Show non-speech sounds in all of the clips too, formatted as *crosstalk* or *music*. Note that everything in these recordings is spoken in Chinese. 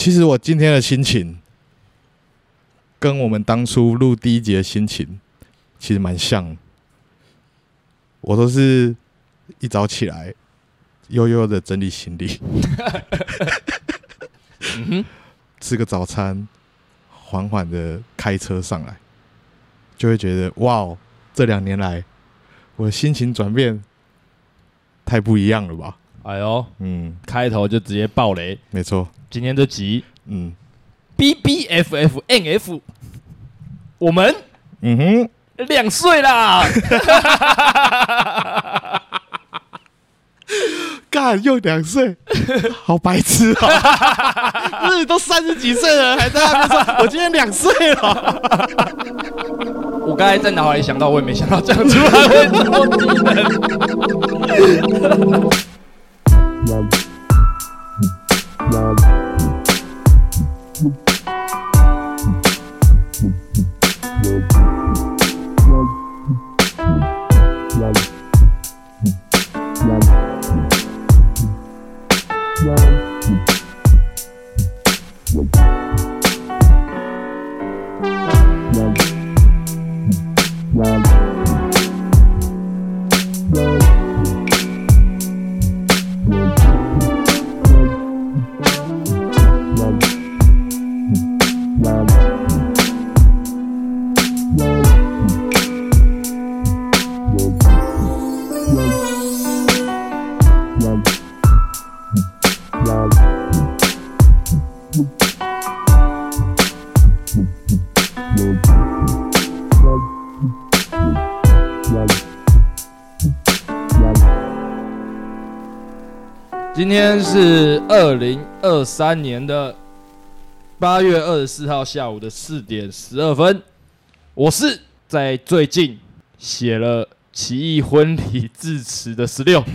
其实我今天的心情，跟我们当初录第一集的心情，其实蛮像。我都是一早起来，悠悠的整理行李，嗯，*laughs* 吃个早餐，缓缓的开车上来，就会觉得哇哦，这两年来我的心情转变太不一样了吧？哎呦，嗯，开头就直接爆雷，没错。今天这集，嗯，B B F F N F，我们，嗯哼，两岁啦，*laughs* 干又两岁，好白痴啊！*laughs* 自己都三十几岁了，还在那边说 *laughs* 我今天两岁了。我刚才在脑海里想到，我也没想到这样出来会这么低能。今天是二零二三年的八月二十四号下午的四点十二分。我是在最近写了奇异婚礼致辞的十六。*laughs*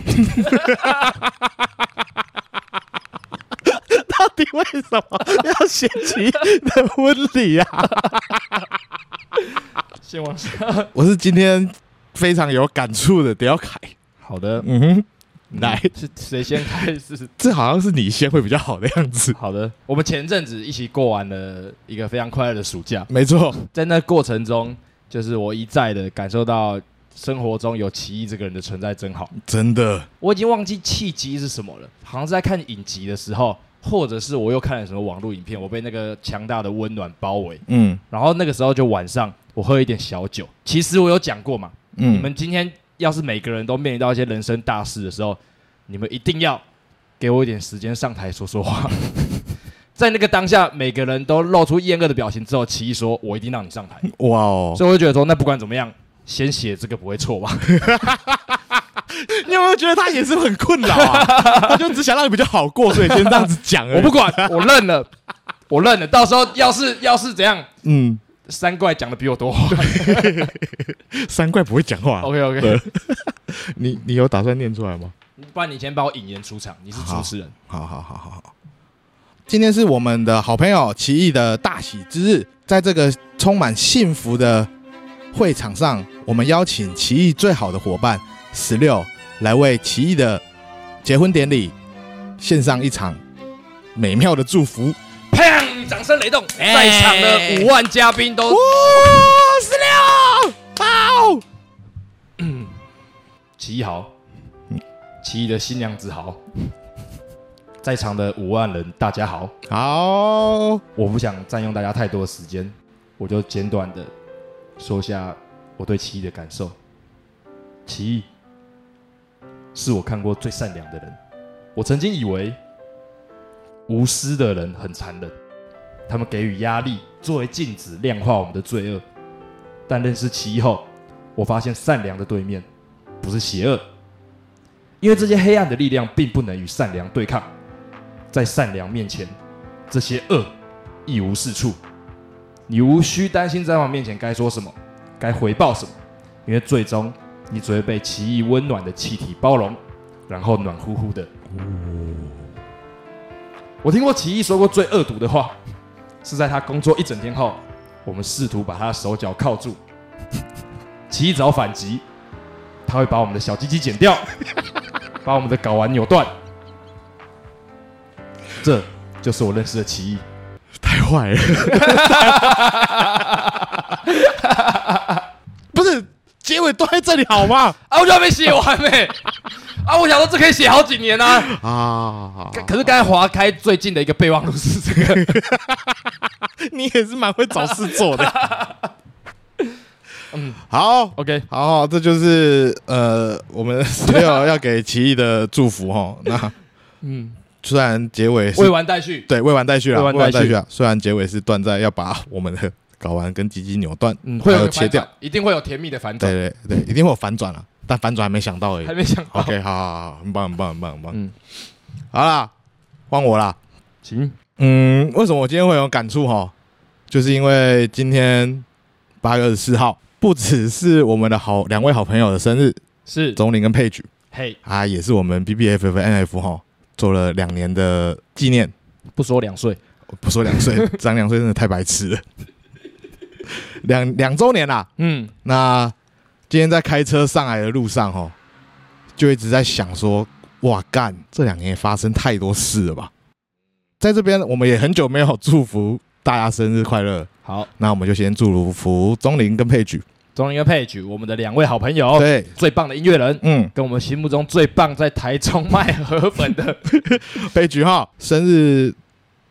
到底为什么要写奇异的婚礼啊？*laughs* 先往下，我是今天非常有感触的刁凯。好的，嗯哼。来，是谁先开始？*laughs* 这好像是你先会比较好的样子。好的，我们前阵子一起过完了一个非常快乐的暑假。没错，在那过程中，就是我一再的感受到生活中有奇异这个人的存在真好。真的，我已经忘记契机是什么了，好像是在看影集的时候，或者是我又看了什么网络影片，我被那个强大的温暖包围。嗯，然后那个时候就晚上，我喝一点小酒。其实我有讲过嘛，嗯，你们今天。要是每个人都面临到一些人生大事的时候，你们一定要给我一点时间上台说说话。*laughs* 在那个当下，每个人都露出厌恶的表情之后，奇异说：“我一定让你上台。”哇哦！所以我就觉得说，那不管怎么样，先写这个不会错吧？*laughs* 你有没有觉得他也是很困扰啊？*laughs* 他就只想让你比较好过，所以先这样子讲。我不管，我认了，我认了。到时候要是要是怎样，嗯。三怪讲的比我多话，*laughs* 三怪不会讲话。OK OK，*laughs* 你你有打算念出来吗？不然你先帮我引言出场，你是主持人。好好好好好。今天是我们的好朋友奇异的大喜之日，在这个充满幸福的会场上，我们邀请奇异最好的伙伴十六来为奇异的结婚典礼献上一场美妙的祝福。砰！掌声雷动，在场的五万嘉宾都哇！十六好，嗯，奇异好，奇异的新娘子好，在场的五万人大家好，好，我不想占用大家太多的时间，我就简短的说下我对奇异的感受。奇异是我看过最善良的人，我曾经以为。无私的人很残忍，他们给予压力作为镜子，量化我们的罪恶。但认识奇异后，我发现善良的对面不是邪恶，因为这些黑暗的力量并不能与善良对抗。在善良面前，这些恶一无是处。你无需担心在我面前该说什么，该回报什么，因为最终你只会被奇异温暖的气体包容，然后暖乎乎的。我听过奇异说过最恶毒的话，是在他工作一整天后，我们试图把他的手脚铐住。*laughs* 起早反击，他会把我们的小鸡鸡剪掉，*laughs* 把我们的睾丸扭断。这就是我认识的奇异。太坏了，*laughs* 结尾都在这里好吗？*laughs* 啊，我就还没写完没？*laughs* 啊，我想说这可以写好几年啊。啊，可是刚才划开最近的一个备忘录是这个，*laughs* 你也是蛮会找事做的。嗯，好，OK，好，这就是呃，我们十六要给奇艺的祝福哈。那，嗯。虽然结尾是未完待续，对，未完待续了，未完待续啊。虽然结尾是断在要把我们的睾丸跟鸡鸡扭断，嗯，会有切掉，一定会有甜蜜的反转，对对对，一定会有反转了，但反转还没想到而已，还没想到。OK，好好好，很棒很棒很棒很棒。嗯，好啦，换我啦，行。嗯，为什么我今天会有感触哈？就是因为今天八月二十四号，不只是我们的好两位好朋友的生日，是钟林跟佩举，嘿，啊，也是我们 BBFFNF 哈。做了两年的纪念，不说两岁，不说两岁，长两岁真的太白痴了。*laughs* 两两周年啦，嗯，那今天在开车上来的路上，哦，就一直在想说，哇干，这两年也发生太多事了吧？在这边，我们也很久没有祝福大家生日快乐。好，那我们就先祝福钟林跟佩举。钟林跟佩举，我们的两位好朋友，对，最棒的音乐人，嗯，跟我们心目中最棒在台中卖河粉的 *laughs* 佩举哈，生日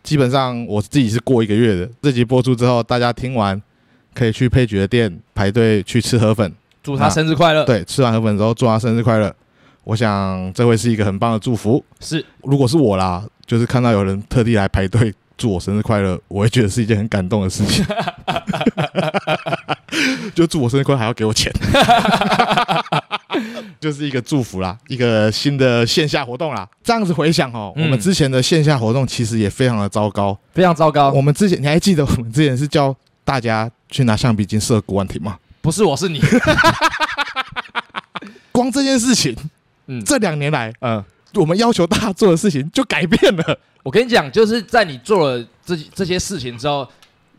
基本上我自己是过一个月的。这集播出之后，大家听完可以去配角的店排队去吃河粉，祝他生日快乐。对，吃完河粉之后祝他生日快乐。我想这会是一个很棒的祝福。是，如果是我啦，就是看到有人特地来排队。祝我生日快乐，我会觉得是一件很感动的事情。*laughs* 就祝我生日快乐还要给我钱，*laughs* 就是一个祝福啦，一个新的线下活动啦。这样子回想哦，我们之前的线下活动其实也非常的糟糕，非常糟糕。我们之前你还记得我们之前是叫大家去拿橡皮筋射古玩亭吗？不是，我是你。*laughs* 光这件事情，嗯，这两年来，嗯。我们要求大家做的事情就改变了。我跟你讲，就是在你做了这这些事情之后，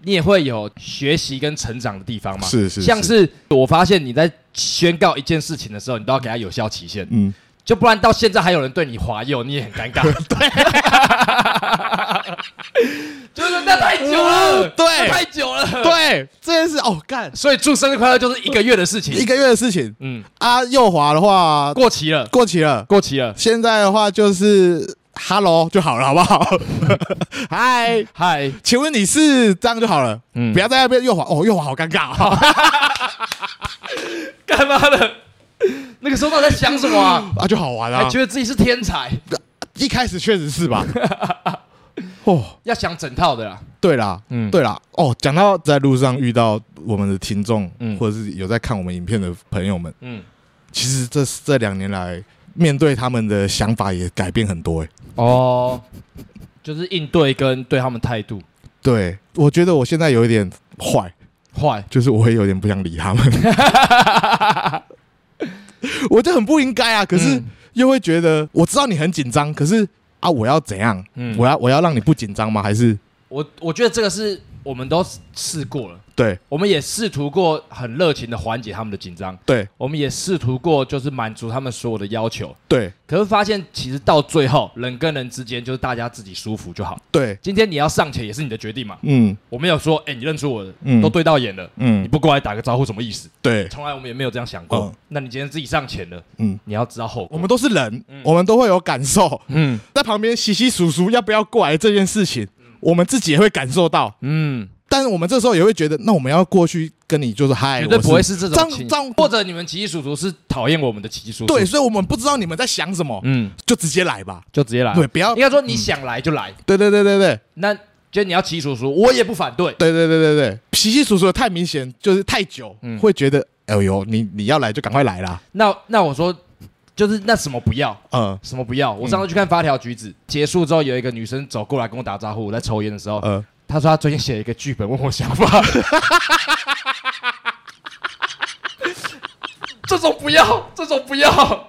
你也会有学习跟成长的地方嘛。是是，是。像是我发现你在宣告一件事情的时候，你都要给他有效期限。嗯。就不然到现在还有人对你滑右，你也很尴尬。*laughs* 对。*laughs* 就是那太久了，对，太久了，对，这件事哦干，所以祝生日快乐就是一个月的事情，一个月的事情。嗯，啊，右滑的话过期了，过期了，过期了。现在的话就是 Hello 就好了，好不好？*laughs* 嗨嗨，请问你是这样就好了？嗯，不要在那边右滑哦，右滑好尴尬哦！*laughs* 干嘛的？那个时候到底在想什么啊？啊，就好玩啊，还觉得自己是天才，一开始确实是吧？哦，要想整套的啦。对啦，嗯，对啦。哦，讲到在路上遇到我们的听众，嗯，或者是有在看我们影片的朋友们，嗯，其实这这两年来，面对他们的想法也改变很多，哎。哦，就是应对跟对他们态度。对，我觉得我现在有一点坏，坏，就是我会有点不想理他们。*laughs* 我就很不应该啊，可是又会觉得，我知道你很紧张，可是。啊！我要怎样？嗯，我要我要让你不紧张吗？还是我我觉得这个是我们都试过了。对，我们也试图过很热情的缓解他们的紧张。对，我们也试图过就是满足他们所有的要求。对，可是发现其实到最后，人跟人之间就是大家自己舒服就好。对，今天你要上前也是你的决定嘛。嗯，我没有说，哎，你认出我了，嗯，都对到眼了，嗯，你不过来打个招呼什么意思？对，从来我们也没有这样想过。那你今天自己上前了，嗯，你要知道后果。我们都是人，我们都会有感受。嗯，在旁边洗洗簌簌要不要过来这件事情，我们自己也会感受到。嗯。但是我们这时候也会觉得，那我们要过去跟你就是嗨，绝对不会是这种情况，或者你们奇奇叔叔是讨厌我们的奇奇叔叔，对，所以我们不知道你们在想什么，嗯，就直接来吧，就直接来，对，不要应该说你想来就来，对对对对对，那觉得你要奇奇叔叔，我也不反对，对对对对对，奇奇叔叔太明显就是太久，会觉得哎呦，你你要来就赶快来啦。那那我说就是那什么不要，嗯，什么不要？我上次去看《发条橘子》结束之后，有一个女生走过来跟我打招呼，我在抽烟的时候，嗯。他说他最近写了一个剧本，问我想法。*laughs* 这种不要，这种不要。*laughs*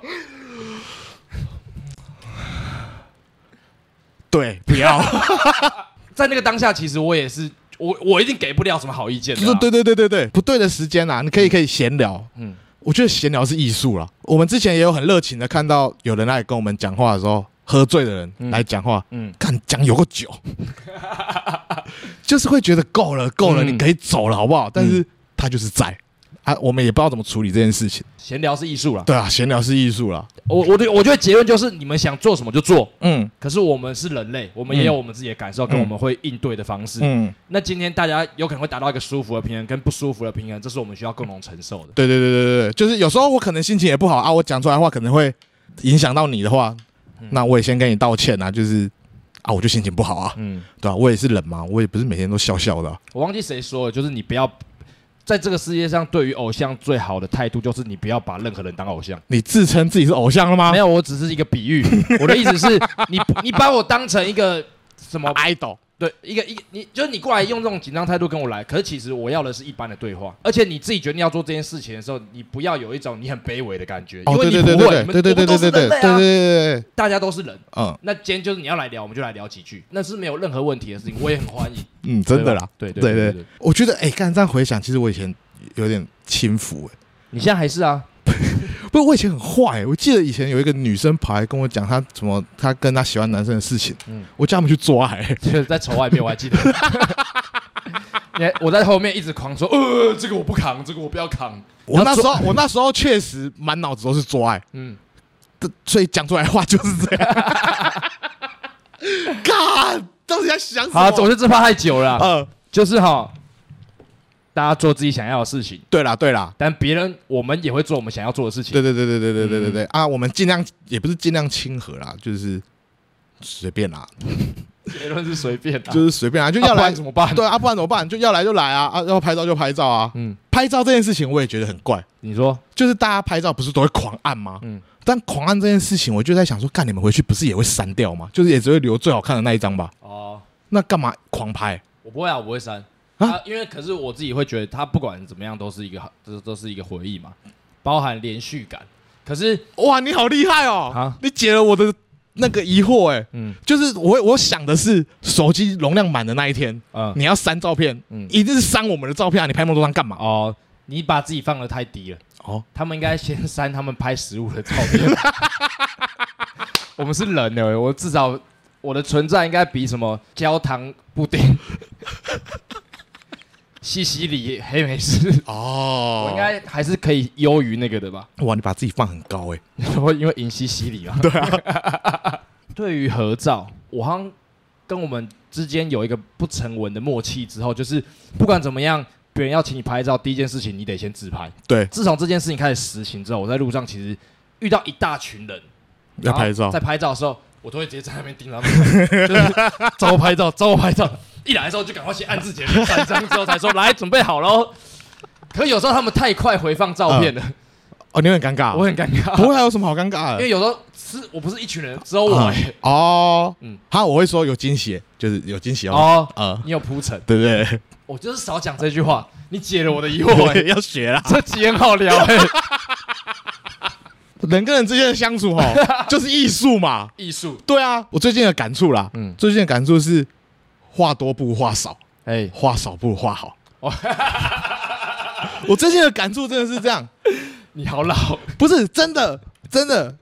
对，不要。*laughs* 在那个当下，其实我也是，我我一定给不了什么好意见的。对对对对对，不对的时间啊，你可以可以闲聊。嗯，我觉得闲聊是艺术了。我们之前也有很热情的看到有人来跟我们讲话的时候。喝醉的人来讲话，嗯，看讲有个酒，就是会觉得够了，够了，嗯你可以走了，好不好？但是他就是在啊，我们也不知道怎么处理这件事情。闲聊是艺术啦。对啊，闲聊是艺术啦。我我对我觉得结论就是你们想做什么就做，嗯可是我们是人类，我们也有我们自己的感受跟我们会应对的方式。嗯，那今天大家有可能会达到一个舒服的平衡跟不舒服的平衡，这是我们需要共同承受的。对对对对对对，就是有时候我可能心情也不好啊，我讲出来的话可能会影响到你的话，嗯那我也先跟你道歉啊，就是啊，我就心情不好啊，嗯，对吧、我也是人嘛，我也不是每天都笑笑的啊、我忘记谁说了，就是你不要在这个世界上对于偶像最好的态度就是你不要把任何人当偶像。你自称自己是偶像了吗？没有，我只是一个比喻。我的意思是你你把我当成一个什么 *laughs* idol，对，一个一个，你就是你过来用这种紧张态度跟我来，可是其实我要的是一般的对话，而且你自己决定要做这件事情的时候，你不要有一种你很卑微的感觉，因哦，为对你不会，对对对对你们都是人类啊对对，大家都是人。嗯。那今天就是你要来聊，我们就来聊几句，那是没有任何问题的事情，我也很欢迎。嗯，真的啦，对吧？对对对。对对对，我觉得哎，刚才这样回想，其实我以前有点轻浮哎，你现在还是啊？*laughs* 不是我以前很坏欸，我记得以前有一个女生跑来跟我讲她什么，她跟她喜欢男生的事情，嗯我叫他们去抓爱欸，*laughs* *laughs* 就是在丑外面，我还记得。我在后面一直狂说，呃，这个我不扛，这个我不要扛。我那时候我那时候确实满脑子都是做爱。嗯，所以讲出来的话就是这样。干，到底在想什么？好，我觉得这趴太久了嗯，呃，就是哈，大家做自己想要的事情，对啦对啦，但别人我们也会做我们想要做的事情。对对对对对对对对对嗯啊，我们尽量也不是尽量亲和啦，就是随便啦，结论是随便的，就是随便啊，就要来然怎么办？对啊，不然怎么办？就要来就来啊啊，要拍照就拍照啊。嗯，拍照这件事情我也觉得很怪，你说，就是大家拍照不是都会狂按吗？嗯，但狂按这件事情，我就在想说，干你们回去不是也会删掉吗？就是也只会留最好看的那一张吧？哦，那干嘛狂拍？我不会啊，我不会删啊啊，因为可是我自己会觉得，它不管怎么样都是一个好，这都是一个回忆嘛，包含连续感。可是，哇，你好厉害哦！啊你解了我的那个疑惑哎、嗯就是我我想的是手机容量满的那一天，嗯你要删照片，嗯，一定是删我们的照片啊！你拍那么多张干嘛？哦，你把自己放的太低了。哦，他们应该先删他们拍食物的照片。*laughs* 我们是人呢，我至少我的存在应该比什么焦糖布丁、西西里黑美式，哦我应该还是可以优于那个的吧？哇，你把自己放很高哎、我因为赢西西里啊。对啊。*laughs* 对于合照，我好像跟我们之间有一个不成文的默契，之后就是不管怎么样，别人要请你拍照，第一件事情你得先自拍。对，自从这件事情开始实行之后，我在路上其实遇到一大群人要拍照在拍照的时候，我都会直接在那边盯他们，就是 *laughs* 找我拍照，找我拍照。一来的时候就赶快先按自己的脸三张，之后才说来准备好喽。可有时候他们太快回放照片了，哦，你很尴尬，我很尴尬。不会还有什么好尴尬的？因为有时候是我不是一群人，只有我。哦，嗯嗯，好，我会说有惊喜，就是有惊喜哦，哦，呃，你有铺陈，对不对？我就是少讲这句话，你解了我的疑惑、欸。*laughs* 要学啦，这集很好聊哎、人跟人之间的相处哦，*laughs* 就是艺术嘛。艺术，对啊，我最近的感触啦，嗯，最近的感触是话多不如话少，哎、话少不如话好。哦。*laughs* 我最近的感触真的是这样，你好老，不是真的，真的。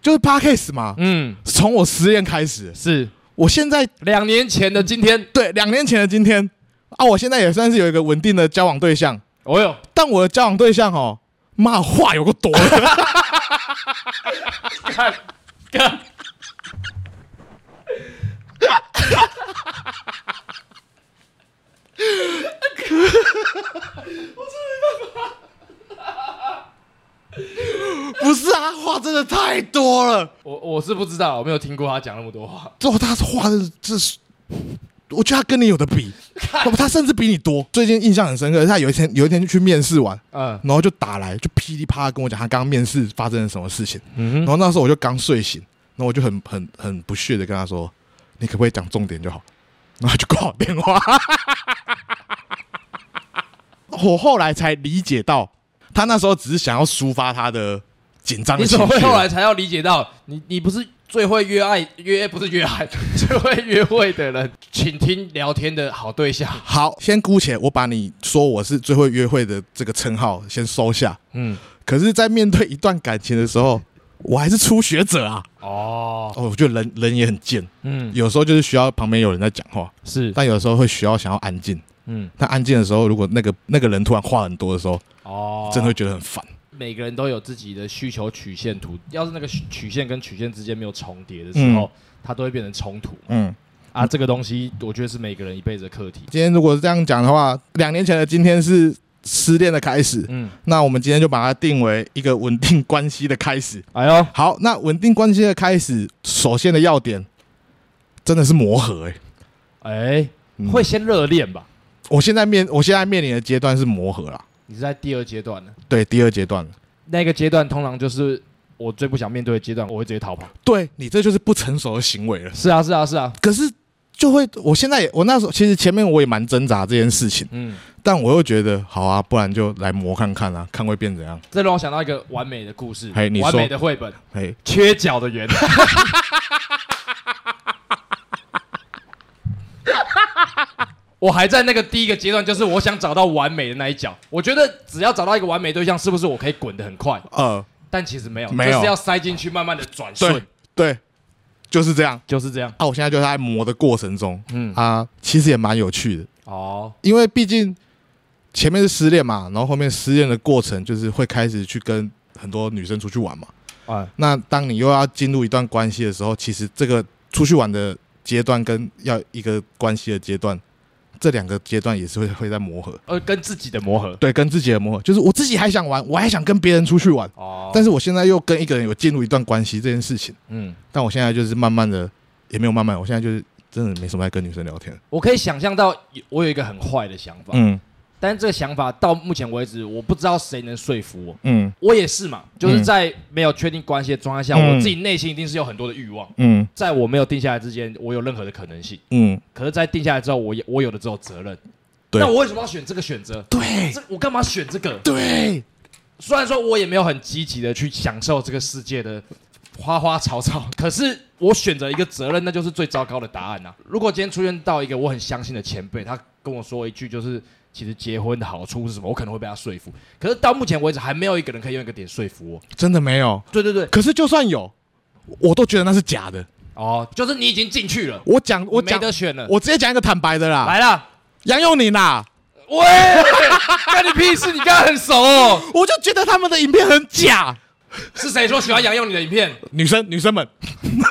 就是 podcast 嘛。嗯，从我失恋开始，是。我现在两年前的今天，对两年前的今天。啊，我现在也算是有一个稳定的交往对象，哦哟，但我的交往对象哦，妈话有个多，*laughs* 看看，*laughs* 不是啊，话真的太多了。我我是不知道，我没有听过他讲那么多话。最后他话的这是，我觉得他跟你有的比，他甚至比你多。最近印象很深刻，他有一天有一天就去面试完，嗯然后就打来，就噼里啪啦跟我讲他刚刚面试发生了什么事情。嗯然后那时候我就刚睡醒，然后我就很很很不屑的跟他说：“你可不可以讲重点就好？” *laughs* 然后就挂我电话。*laughs* 我后来才理解到，他那时候只是想要抒发他的紧张的你情绪。怎么会后来才要理解到，你你不是最会约爱约不是约爱，*laughs* 最会约会的人，请听聊天的好对象。好，先姑且我把你说我是最会约会的这个称号先收下。嗯，可是，在面对一段感情的时候，我还是初学者啊。哦哦，我觉得人人也很贱，嗯，有时候就是需要旁边有人在讲话，是，但有时候会需要想要安静。嗯，但安静的时候，如果那个那个人突然话很多的时候，哦，真的会觉得很烦。每个人都有自己的需求曲线图，要是那个曲线跟曲线之间没有重叠的时候，嗯它都会变成冲突。嗯，啊，这个东西我觉得是每个人一辈子的课题。今天如果是这样讲的话，两年前的今天是失恋的开始，嗯，那我们今天就把它定为一个稳定关系的开始。哎呦，好，那稳定关系的开始，首先的要点真的是磨合、欸。哎，嗯会先热恋吧？我现在面我现在面临的阶段是磨合啦，你是在第二阶段呢？对，第二阶段。那个阶段通常就是我最不想面对的阶段，我会直接逃跑。对你这就是不成熟的行为了。是啊，是啊，是啊。可是就会，我现在也，我那时候其实前面我也蛮挣扎这件事情，嗯，但我又觉得好啊，不然就来磨看看啊，看会变怎样。这让我想到一个完美的故事，嘿你说完美的绘本，嘿，缺角的圆。*laughs* 我还在那个第一个阶段，就是我想找到完美的那一角。我觉得只要找到一个完美对象，是不是我可以滚得很快？呃，但其实没有，没有就是要塞进去，慢慢的转顺对，对，就是这样。就是这样。啊，我现在就在磨的过程中，嗯，啊，其实也蛮有趣的，哦，因为毕竟前面是失恋嘛，然后后面失恋的过程就是会开始去跟很多女生出去玩嘛。啊，那当你又要进入一段关系的时候，其实这个出去玩的阶段跟要一个关系的阶段，这两个阶段也是会会在磨合。呃，跟自己的磨合。对，跟自己的磨合，就是我自己还想玩，我还想跟别人出去玩，哦，但是我现在又跟一个人有进入一段关系这件事情，嗯，但我现在就是慢慢的，也没有慢慢，我现在就是真的没什么在跟女生聊天。我可以想象到，我有一个很坏的想法，嗯但是这个想法到目前为止，我不知道谁能说服我。嗯我也是嘛，就是在没有确定关系的状态下，嗯我自己内心一定是有很多的欲望。嗯在我没有定下来之前，我有任何的可能性。嗯，可是，在定下来之后，我也我有的只有责任。对那我为什么要选这个选择？对这我干嘛选这个？对，虽然说我也没有很积极的去享受这个世界的花花草草，*laughs* 可是我选择一个责任，那就是最糟糕的答案啊！如果今天出现到一个我很相信的前辈，他跟我说一句就是。其实结婚的好处是什么？我可能会被他说服，可是到目前为止还没有一个人可以用一个点说服我。真的没有。对对对，可是就算有，我都觉得那是假的。哦，就是你已经进去了，我讲我你没讲得选了。我直接讲一个坦白的啦，来啦，杨佑宁啦，喂，干你屁事！你跟他很熟哦。*laughs* 我就觉得他们的影片很假。*laughs* 是谁说喜欢杨佑你的影片？女生女生们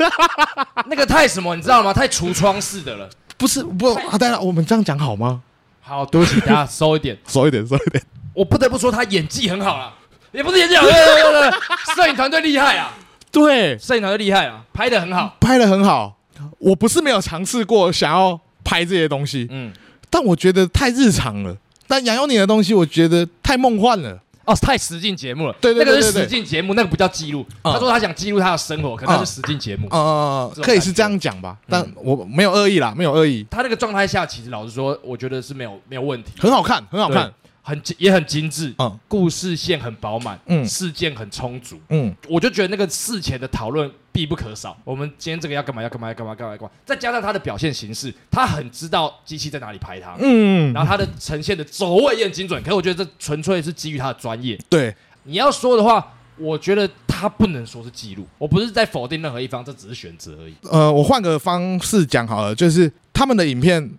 *laughs* 那个太什么，你知道吗？太橱窗式的了。不是不啊，当然我们这样讲好吗？好，对不起，大家收一点。*laughs* 收一点收一点。我不得不说，他演技很好啦，也不是演技好，对对对对，摄影团队厉害啊，对，摄影团队厉害啊，拍的很好。拍的很好。我不是没有尝试过想要拍这些东西，嗯，但我觉得太日常了。但杨佑宁的东西，我觉得太梦幻了。哦，太实境节目了。对对对对对那个是实境节目，那个不叫记录。嗯他说他想记录他的生活，可能那是实境节目。呃这，种可以是这样讲吧，但我没有恶意啦，没有恶意，他那个状态下，其实老实说，我觉得是没有没有问题，很好看，很好看。很精也很精致，嗯故事线很饱满，嗯事件很充足。嗯，我就觉得那个事前的讨论必不可少。我们今天这个要干嘛？要干嘛？要干嘛？干嘛？干嘛？再加上他的表现形式，他很知道机器在哪里拍他，嗯，然后他的呈现的走位也很精准。可是我觉得这纯粹是基于他的专业。对，你要说的话，我觉得他不能说是记录。我不是在否定任何一方，这只是选择而已。呃，我换个方式讲好了，就是他们的影片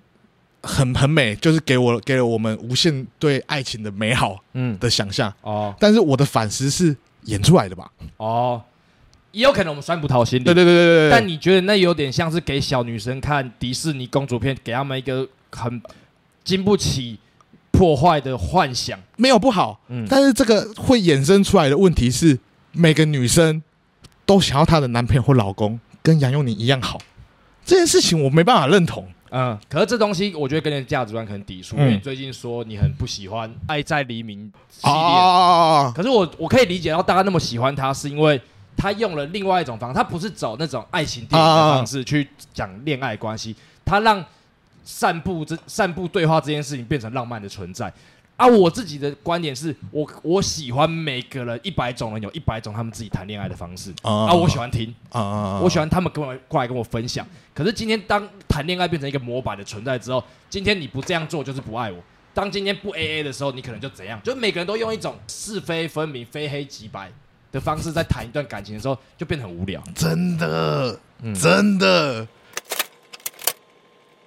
很很美，就是给我给了我们无限对爱情的美好嗯，的想象。哦但是我的反思是演出来的吧？哦，也有可能我们酸葡萄心理。对对对对对。但你觉得那有点像是给小女生看迪士尼公主片，给他们一个很经不起破坏的幻想。没有不好，嗯，但是这个会衍生出来的问题是，每个女生都想要她的男朋友或老公跟杨佑宁一样好，这件事情我没办法认同。嗯，可是这东西我觉得跟你的价值观可能抵触，嗯。因为你最近说你很不喜欢《爱在黎明》系列，哦，可是我我可以理解到大家那么喜欢他，是因为他用了另外一种方式，他不是走那种爱情电影的方式去讲恋爱关系，他让散步这散步对话这件事情变成浪漫的存在。啊，我自己的观点是我我喜欢每个人一百种人有一百种他们自己谈恋爱的方式啊啊，我喜欢听。啊我喜欢他们跟我过来跟我分享。可是今天当谈恋爱变成一个模板的存在之后，今天你不这样做就是不爱我。当今天不 A A 的时候，你可能就怎样？就每个人都用一种是非分明、非黑即白的方式在谈一段感情的时候，就变得很无聊。真的，嗯真的。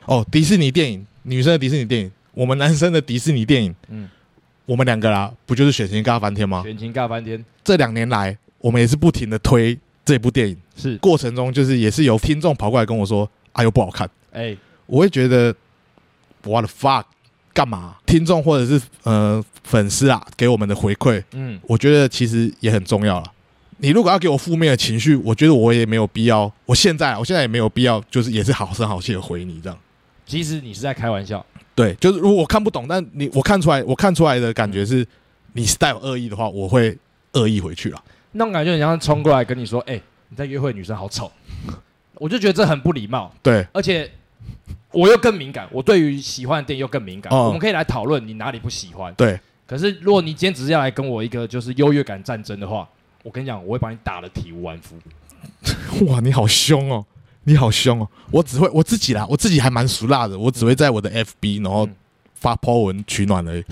哦，迪士尼电影，女生的迪士尼电影，我们男生的迪士尼电影，嗯，我们两个啦，不就是选情尬翻天吗？选情尬翻天这两年来，我们也是不停的推这部电影，是，过程中就是也是有听众跑过来跟我说，哎呦不好看，哎，我会觉得，what the fuck，干嘛？听众或者是呃粉丝啊给我们的回馈，嗯，我觉得其实也很重要了。你如果要给我负面的情绪，我觉得我也没有必要。我现在，我现在也没有必要，就是也是好声好气的回你这样。即使你是在开玩笑，对，就是如果我看不懂，但你我看出来，我看出来的感觉是，你是带有恶意的话，我会恶意回去了。那种感觉很像冲过来跟你说：“哎、你在约会的女生好丑。”我就觉得这很不礼貌，对，而且我又更敏感，我对于喜欢的电影又更敏感。哦我们可以来讨论你哪里不喜欢。对，可是如果你今天只是要来跟我一个就是优越感战争的话，我跟你讲，我会把你打得体无完肤。*laughs* 哇，你好凶哦，你好凶哦！我只会我自己啦，我自己还蛮熟辣的，我只会在我的 FB 然后嗯发 po 文取暖而已。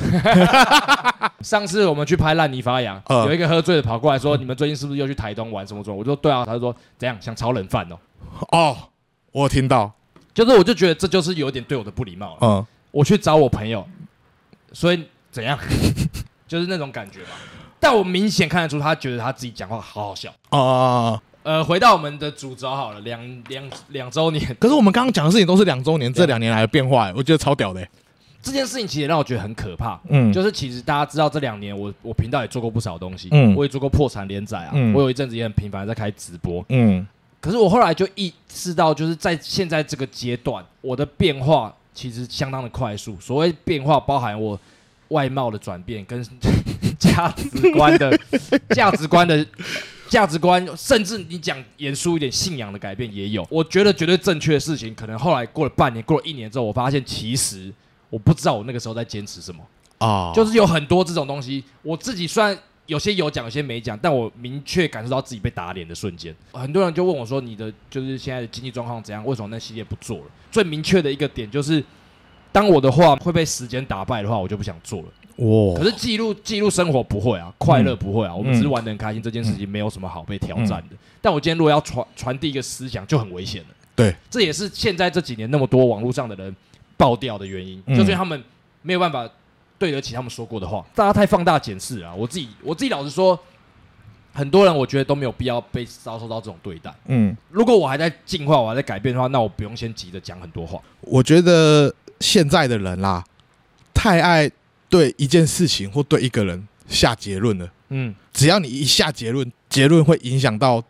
*laughs* 上次我们去拍烂泥发芽，呃有一个喝醉的跑过来说：“你们最近是不是又去台东玩什么什么？”我说：“对啊。”他就说：“怎样想炒冷饭哦哦，我有听到，？”就是我就觉得这就是有点对我的不礼貌了。嗯，我去找我朋友，所以怎样，*laughs* 就是那种感觉吧。但我明显看得出，他觉得他自己讲话好好笑。哦哦哦。呃，回到我们的主轴好了，两两两周年可是我们刚刚讲的事情都是两周年，这两年来的变化，我觉得超屌的欸。这件事情，其实让我觉得很可怕。嗯，就是其实大家知道，这两年我我频道也做过不少东西，嗯我也做过破产连载啊，嗯我有一阵子也很频繁地在开直播。嗯可是我后来就意识到，就是在现在这个阶段，我的变化其实相当的快速。所谓变化，包含我外貌的转变，跟 *laughs* 价值观的价值观的价值观，甚至你讲严肃一点，信仰的改变也有。我觉得绝对正确的事情，可能后来过了半年，过了一年之后，我发现其实我不知道我那个时候在坚持什么。啊，就是有很多这种东西，我自己虽然有些有讲，有些没讲，但我明确感受到自己被打脸的瞬间。很多人就问我说：“你的就是现在的经济状况怎样？为什么那系列不做了？”最明确的一个点就是，当我的话会被时间打败的话，我就不想做了。哇可是记录记录生活不会啊，快乐不会啊，嗯我们只是玩的很开心，这件事情没有什么好被挑战的。但我今天如果要传传递一个思想，就很危险了。对，这也是现在这几年那么多网络上的人爆掉的原因，嗯就是因为他们没有办法对得起他们说过的话，大家太放大检视了啊。我自己我自己老实说，很多人我觉得都没有必要被遭受到这种对待。嗯，如果我还在进化，我还在改变的话，那我不用先急着讲很多话。我觉得现在的人啦，太爱对一件事情或对一个人下结论了。嗯，只要你一下结论，结论会影响到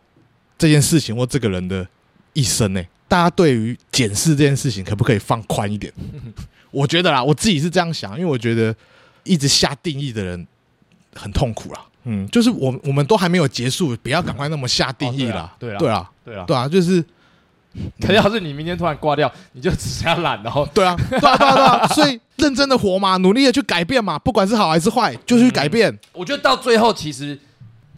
这件事情或这个人的一生呢。大家对于检视这件事情，可不可以放宽一点？*laughs* 我觉得啦，我自己是这样想，因为我觉得一直下定义的人很痛苦啦。嗯，就是我我们都还没有结束，不要赶快那么下定义啦。哦对啊对啊，对啊。对啊，就是 *laughs* 可是要是你明天突然挂掉，你就只剩下懒，然 *laughs* 后对啊，对啊，对啊，对啊，*laughs* 所以认真的活嘛，努力的去改变嘛，不管是好还是坏，就去改变。我觉得到最后，其实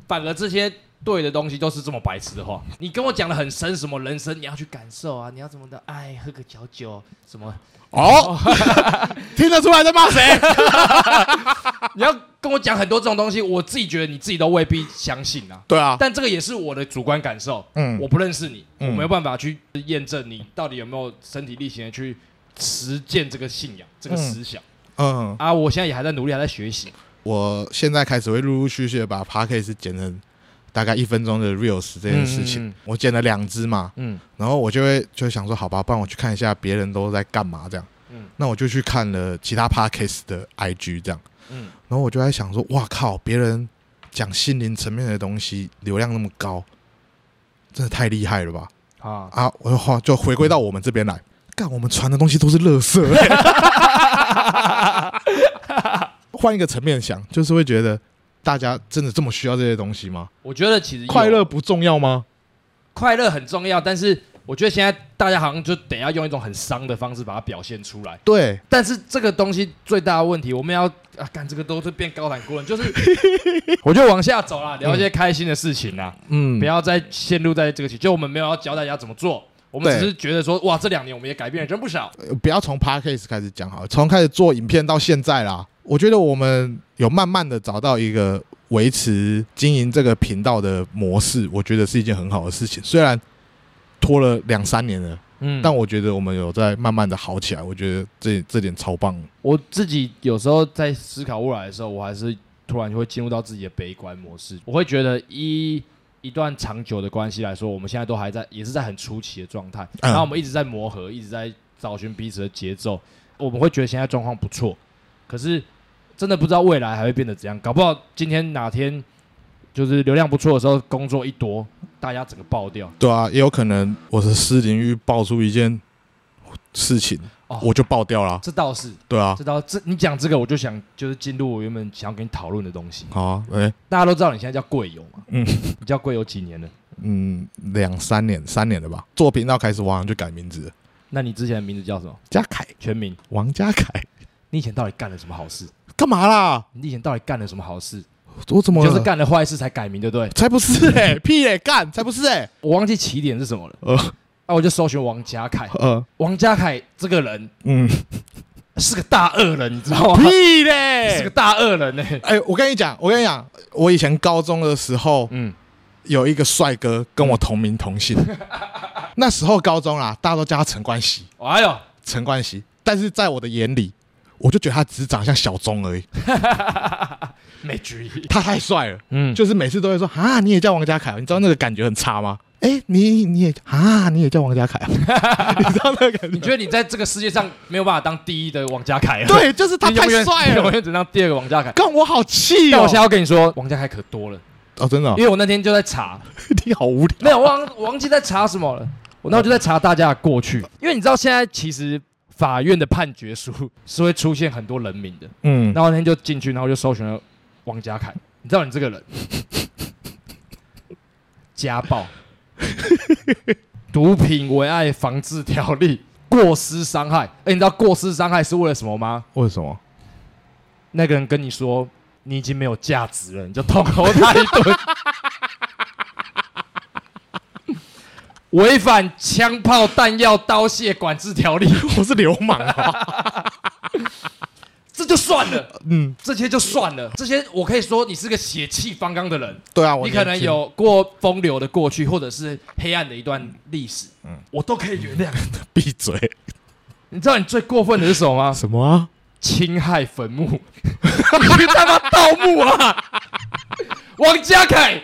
反而这些对的东西都是这么白痴的话。你跟我讲的很深，什么人生你要去感受啊，你要怎么的哎，喝个小酒，什么哦，听得出来在骂谁？*laughs* 你要跟我讲很多这种东西，我自己觉得你自己都未必相信啊。对啊，但这个也是我的主观感受，嗯我不认识你，嗯我没有办法去验证你到底有没有身体力行的去实践这个信仰、这个思想、嗯，啊。我现在也还在努力，还在学习。我现在开始会陆陆续续的把 podcast 剪成大概一分钟的 reels 这件事情，嗯嗯嗯。我剪了两支嘛，嗯。然后我就会就想说，好吧，不然我去看一下别人都在干嘛这样，嗯。那我就去看了其他 podcast 的 IG 这样，嗯，然后我就在想说，哇靠，别人讲心灵层面的东西流量那么高，真的太厉害了吧？啊，啊，我就话就回归到我们这边来，干我们传的东西都是垃圾。*laughs* 换一个层面想，就是会觉得大家真的这么需要这些东西吗？我觉得其实快乐不重要吗？快乐很重要，但是我觉得现在大家好像就得要用一种很伤的方式把它表现出来。对，但是这个东西最大的问题，我们要啊，干这个都是变高谈顾问，就是 *laughs* 我就往下走啦，聊一些开心的事情啦，嗯不要再陷入在这个情。就我们没有要教大家怎么做，我们只是觉得说，哇，这两年我们也改变了真不少。呃不要从 podcast 开始讲好了，从开始做影片到现在啦，我觉得我们有慢慢的找到一个维持经营这个频道的模式，我觉得是一件很好的事情。虽然拖了两三年了，嗯，但我觉得我们有在慢慢的好起来。我觉得这这点超棒。我自己有时候在思考未来的时候，我还是突然就会进入到自己的悲观模式。我会觉得一一段长久的关系来说，我们现在都还在，也是在很初期的状态，然后我们一直在磨合，一直在找寻彼此的节奏。我们会觉得现在状况不错，可是真的不知道未来还会变得怎样。搞不好今天哪天就是流量不错的时候，工作一多，大家整个爆掉。对啊，也有可能我的私领域爆出一件事情，哦、我就爆掉了。这倒是，对啊，这倒这你讲这个，我就想就是进入我原本想要跟你讨论的东西。好啊，哎，大家都知道你现在叫贵友嘛？嗯，你叫贵友几年了？嗯，两三年，三年了吧？做频道开始，我好像就改名字了。那你之前的名字叫什么？嘉凯，全名王嘉凯。你以前到底干了什么好事？干嘛啦？你以前到底干了什么好事？我怎么就是干了坏事才改名，对不对？才不是哎、欸，*laughs* 屁嘞、欸，干才不是哎、欸，我忘记起点是什么了。啊、我就搜寻王家凯。呃，王家凯这个人，嗯，是个大恶人，你知道吗？屁嘞，是个大恶人呢、欸。哎、欸，我跟你讲，我跟你讲，我以前高中的时候，嗯。有一个帅哥跟我同名同姓，*laughs* 那时候高中啊，大家都叫他陈冠希。哎呦，陈冠希，但是在我的眼里，我就觉得他只是长得像小钟而已。没注意，他太帅了。嗯，就是每次都会说啊，你也叫王家凯，你知道那个感觉很差吗？哎，你你也啊，你也叫王家凯，*laughs* 你知道那个感觉？你觉得你在这个世界上没有办法当第一的王家凯？对，就是他太帅了，永远只能当第二个王家凯。干我好气哦！但我现在要跟你说，王家凯可多了。哦，真的、哦，因为我那天就在查，*laughs* 你好无聊，没有忘我忘记在查什么了。我那我就在查大家的过去，因为你知道现在其实法院的判决书 *laughs* 是会出现很多人名的，嗯，然后那天就进去，然后就搜寻了王家凯。你知道你这个人 *laughs* 家暴、*laughs* 毒品危害防治条例、过失伤害。哎，你知道过失伤害是为了什么吗？为什么？那个人跟你说。你已经没有价值了，你就痛殴他一顿。违反枪炮弹药刀械管制条例，*laughs* 我是流氓啊！*laughs* 这就算了，嗯，这些就算了，这些我可以说你是个血气方刚的人。对啊，你可能有过风流的过去，或者是黑暗的一段历史，嗯，我都可以原谅。*laughs* 闭嘴！你知道你最过分的是什么吗？什么啊？侵害坟墓，你去他妈盗墓啊！王家凯，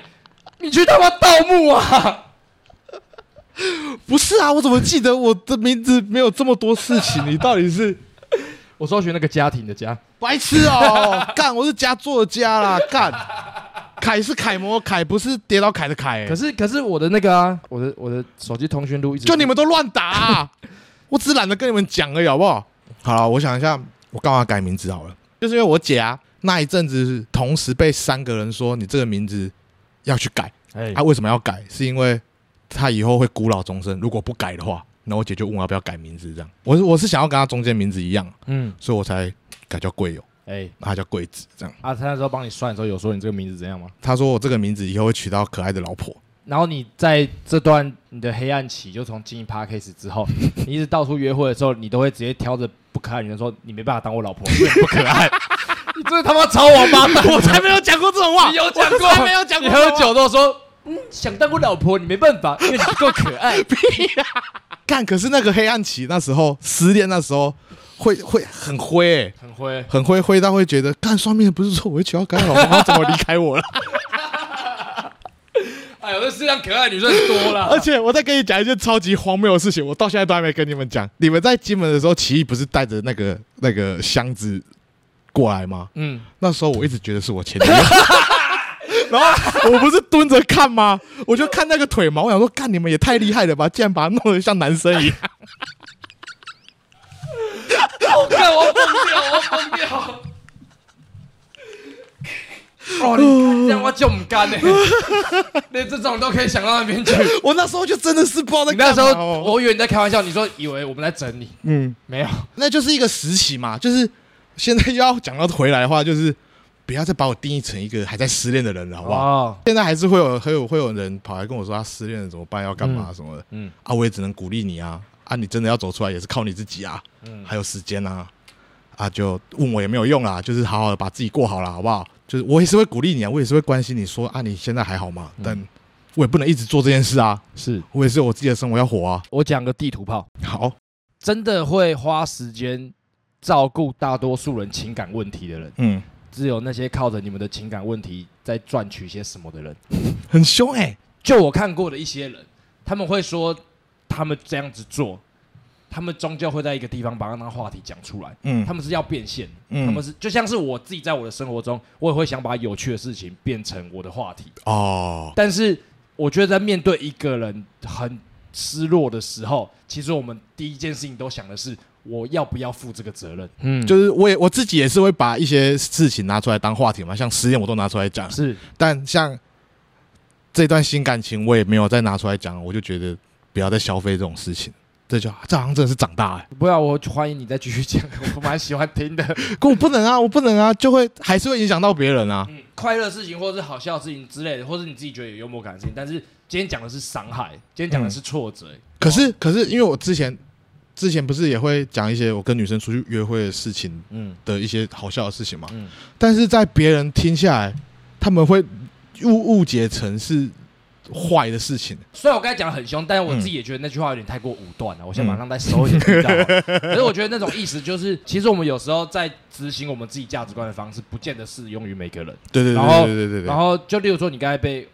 你去他妈盗墓啊！*laughs* 不是啊，我怎么记得我的名字没有这么多事情？你到底是？*laughs* 我搜寻那个家庭的家，白痴哦！*laughs* 干，我是家作家啦，干，凯是楷模凯，不是跌倒凯的楷。可是可是我的那个啊，我的我的手机通讯录一直就你们都乱打，啊，我只懒得跟你们讲而已，好不好？好了，我想一下。我干嘛改名字好了？就是因为我姐啊，那一阵子同时被三个人说你这个名字要去改。哎，他为什么要改？是因为他以后会孤老终生，如果不改的话，那我姐就问我要不要改名字。这样，我是我是想要跟他中间名字一样，嗯，所以我才改叫贵友。哎，他叫贵子。这样啊，他那时候帮你算的时候有说你这个名字怎样吗？他说我这个名字以后会娶到可爱的老婆。然后你在这段你的黑暗期，就从经营 Podcast 之后，*laughs* 你一直到处约会的时候，你都会直接挑着不可爱女人说：“你没办法当我老婆，因为不可爱。*laughs* ”你真的他妈超王八蛋！我才没有讲过这种话，你有讲过？还没有讲过。你喝酒都说：“嗯，想当我老婆，你没办法，因为你不够可爱。”屁呀！干，可是那个黑暗期那时候失恋那时候会会很灰、欸，很灰，很灰灰，到会觉得干双面不是说我会娶到可爱老婆，他怎么离开我了？*laughs* 哎呦，这世上可爱女生多了。而且我再跟你讲一件超级荒谬的事情，我到现在都还没跟你们讲。你们在金门的时候，奇艺不是带着那个那个箱子过来吗？嗯，那时候我一直觉得是我前女友。然后我不是蹲着看吗？我就看那个腿毛，我想说，干你们也太厉害了吧，竟然把它弄得像男生一样。我看我疯掉，我疯掉。哦，你这样我就不干呢，连这种都可以想到那边去。我那时候就真的是不知道在。那时候我以为你在开玩笑，你说以为我们在整你，嗯，没有，那就是一个时期嘛。就是现在要讲到回来的话，就是不要再把我定义成一个还在失恋的人了，好不好？哦、现在还是会有，会有，会有人跑来跟我说他失恋了怎么办，要干嘛？什么的。嗯，嗯啊，我也只能鼓励你啊，啊，你真的要走出来也是靠你自己啊，嗯，还有时间啊，啊，就问我也没有用啦，就是好好的把自己过好了，好不好？就是我也是会鼓励你啊，我也是会关心你说啊，你现在还好吗？嗯、但我也不能一直做这件事啊，是。我也是有我自己的生活要活啊。我讲个地图炮，好，真的会花时间照顾大多数人情感问题的人，嗯，只有那些靠着你们的情感问题在赚取些什么的人，*laughs* 很凶哎、欸。就我看过的一些人，他们会说他们这样子做。他们终究会在一个地方把那个话题讲出来。嗯，他们是要变现。嗯，他们是就像是我自己在我的生活中，我也会想把有趣的事情变成我的话题。哦，但是我觉得在面对一个人很失落的时候，其实我们第一件事情都想的是我要不要负这个责任。嗯，就是我也我自己也是会把一些事情拿出来当话题嘛，像实验我都拿出来讲。是，但像这段新感情我也没有再拿出来讲，我就觉得不要再消费这种事情。这就这好像真的是长大哎！不要，我欢迎你再继续讲，*laughs* 我蛮喜欢听的。可我不能啊，我不能啊，就会还是会影响到别人啊。嗯，快乐事情，或者是好笑的事情之类的，或者你自己觉得有幽默感的事情，但是今天讲的是伤害，今天讲的是挫折。嗯、可是，可是，因为我之前之前不是也会讲一些我跟女生出去约会的事情，嗯，的一些好笑的事情嘛。嗯，但是在别人听下来，他们会误误解成是。坏的事情，虽然我刚才讲的很凶，但是我自己也觉得那句话有点太过武断了。嗯、我先马上再收一点语调。*laughs* 可是我觉得那种意思就是，其实我们有时候在执行我们自己价值观的方式，不见得适用于每个人。对对对对对对然后就例如说，你刚才被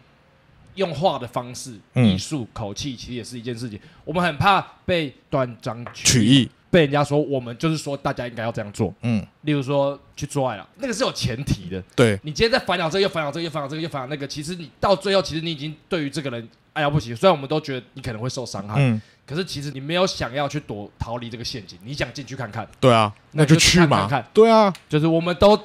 用话的方式、艺术、口气，其实也是一件事情。我们很怕被断章取义。被人家说我们就是说大家应该要这样做，嗯，例如说去做爱了，那个是有前提的。对，你今天在烦恼这个又烦恼这个又烦恼这个又烦恼那个，其实你到最后其实你已经对于这个人爱到不行。虽然我们都觉得你可能会受伤害，嗯，可是其实你没有想要去躲逃离这个陷阱，你想进去看看。对啊，那就去嘛。看，对啊，就是我们都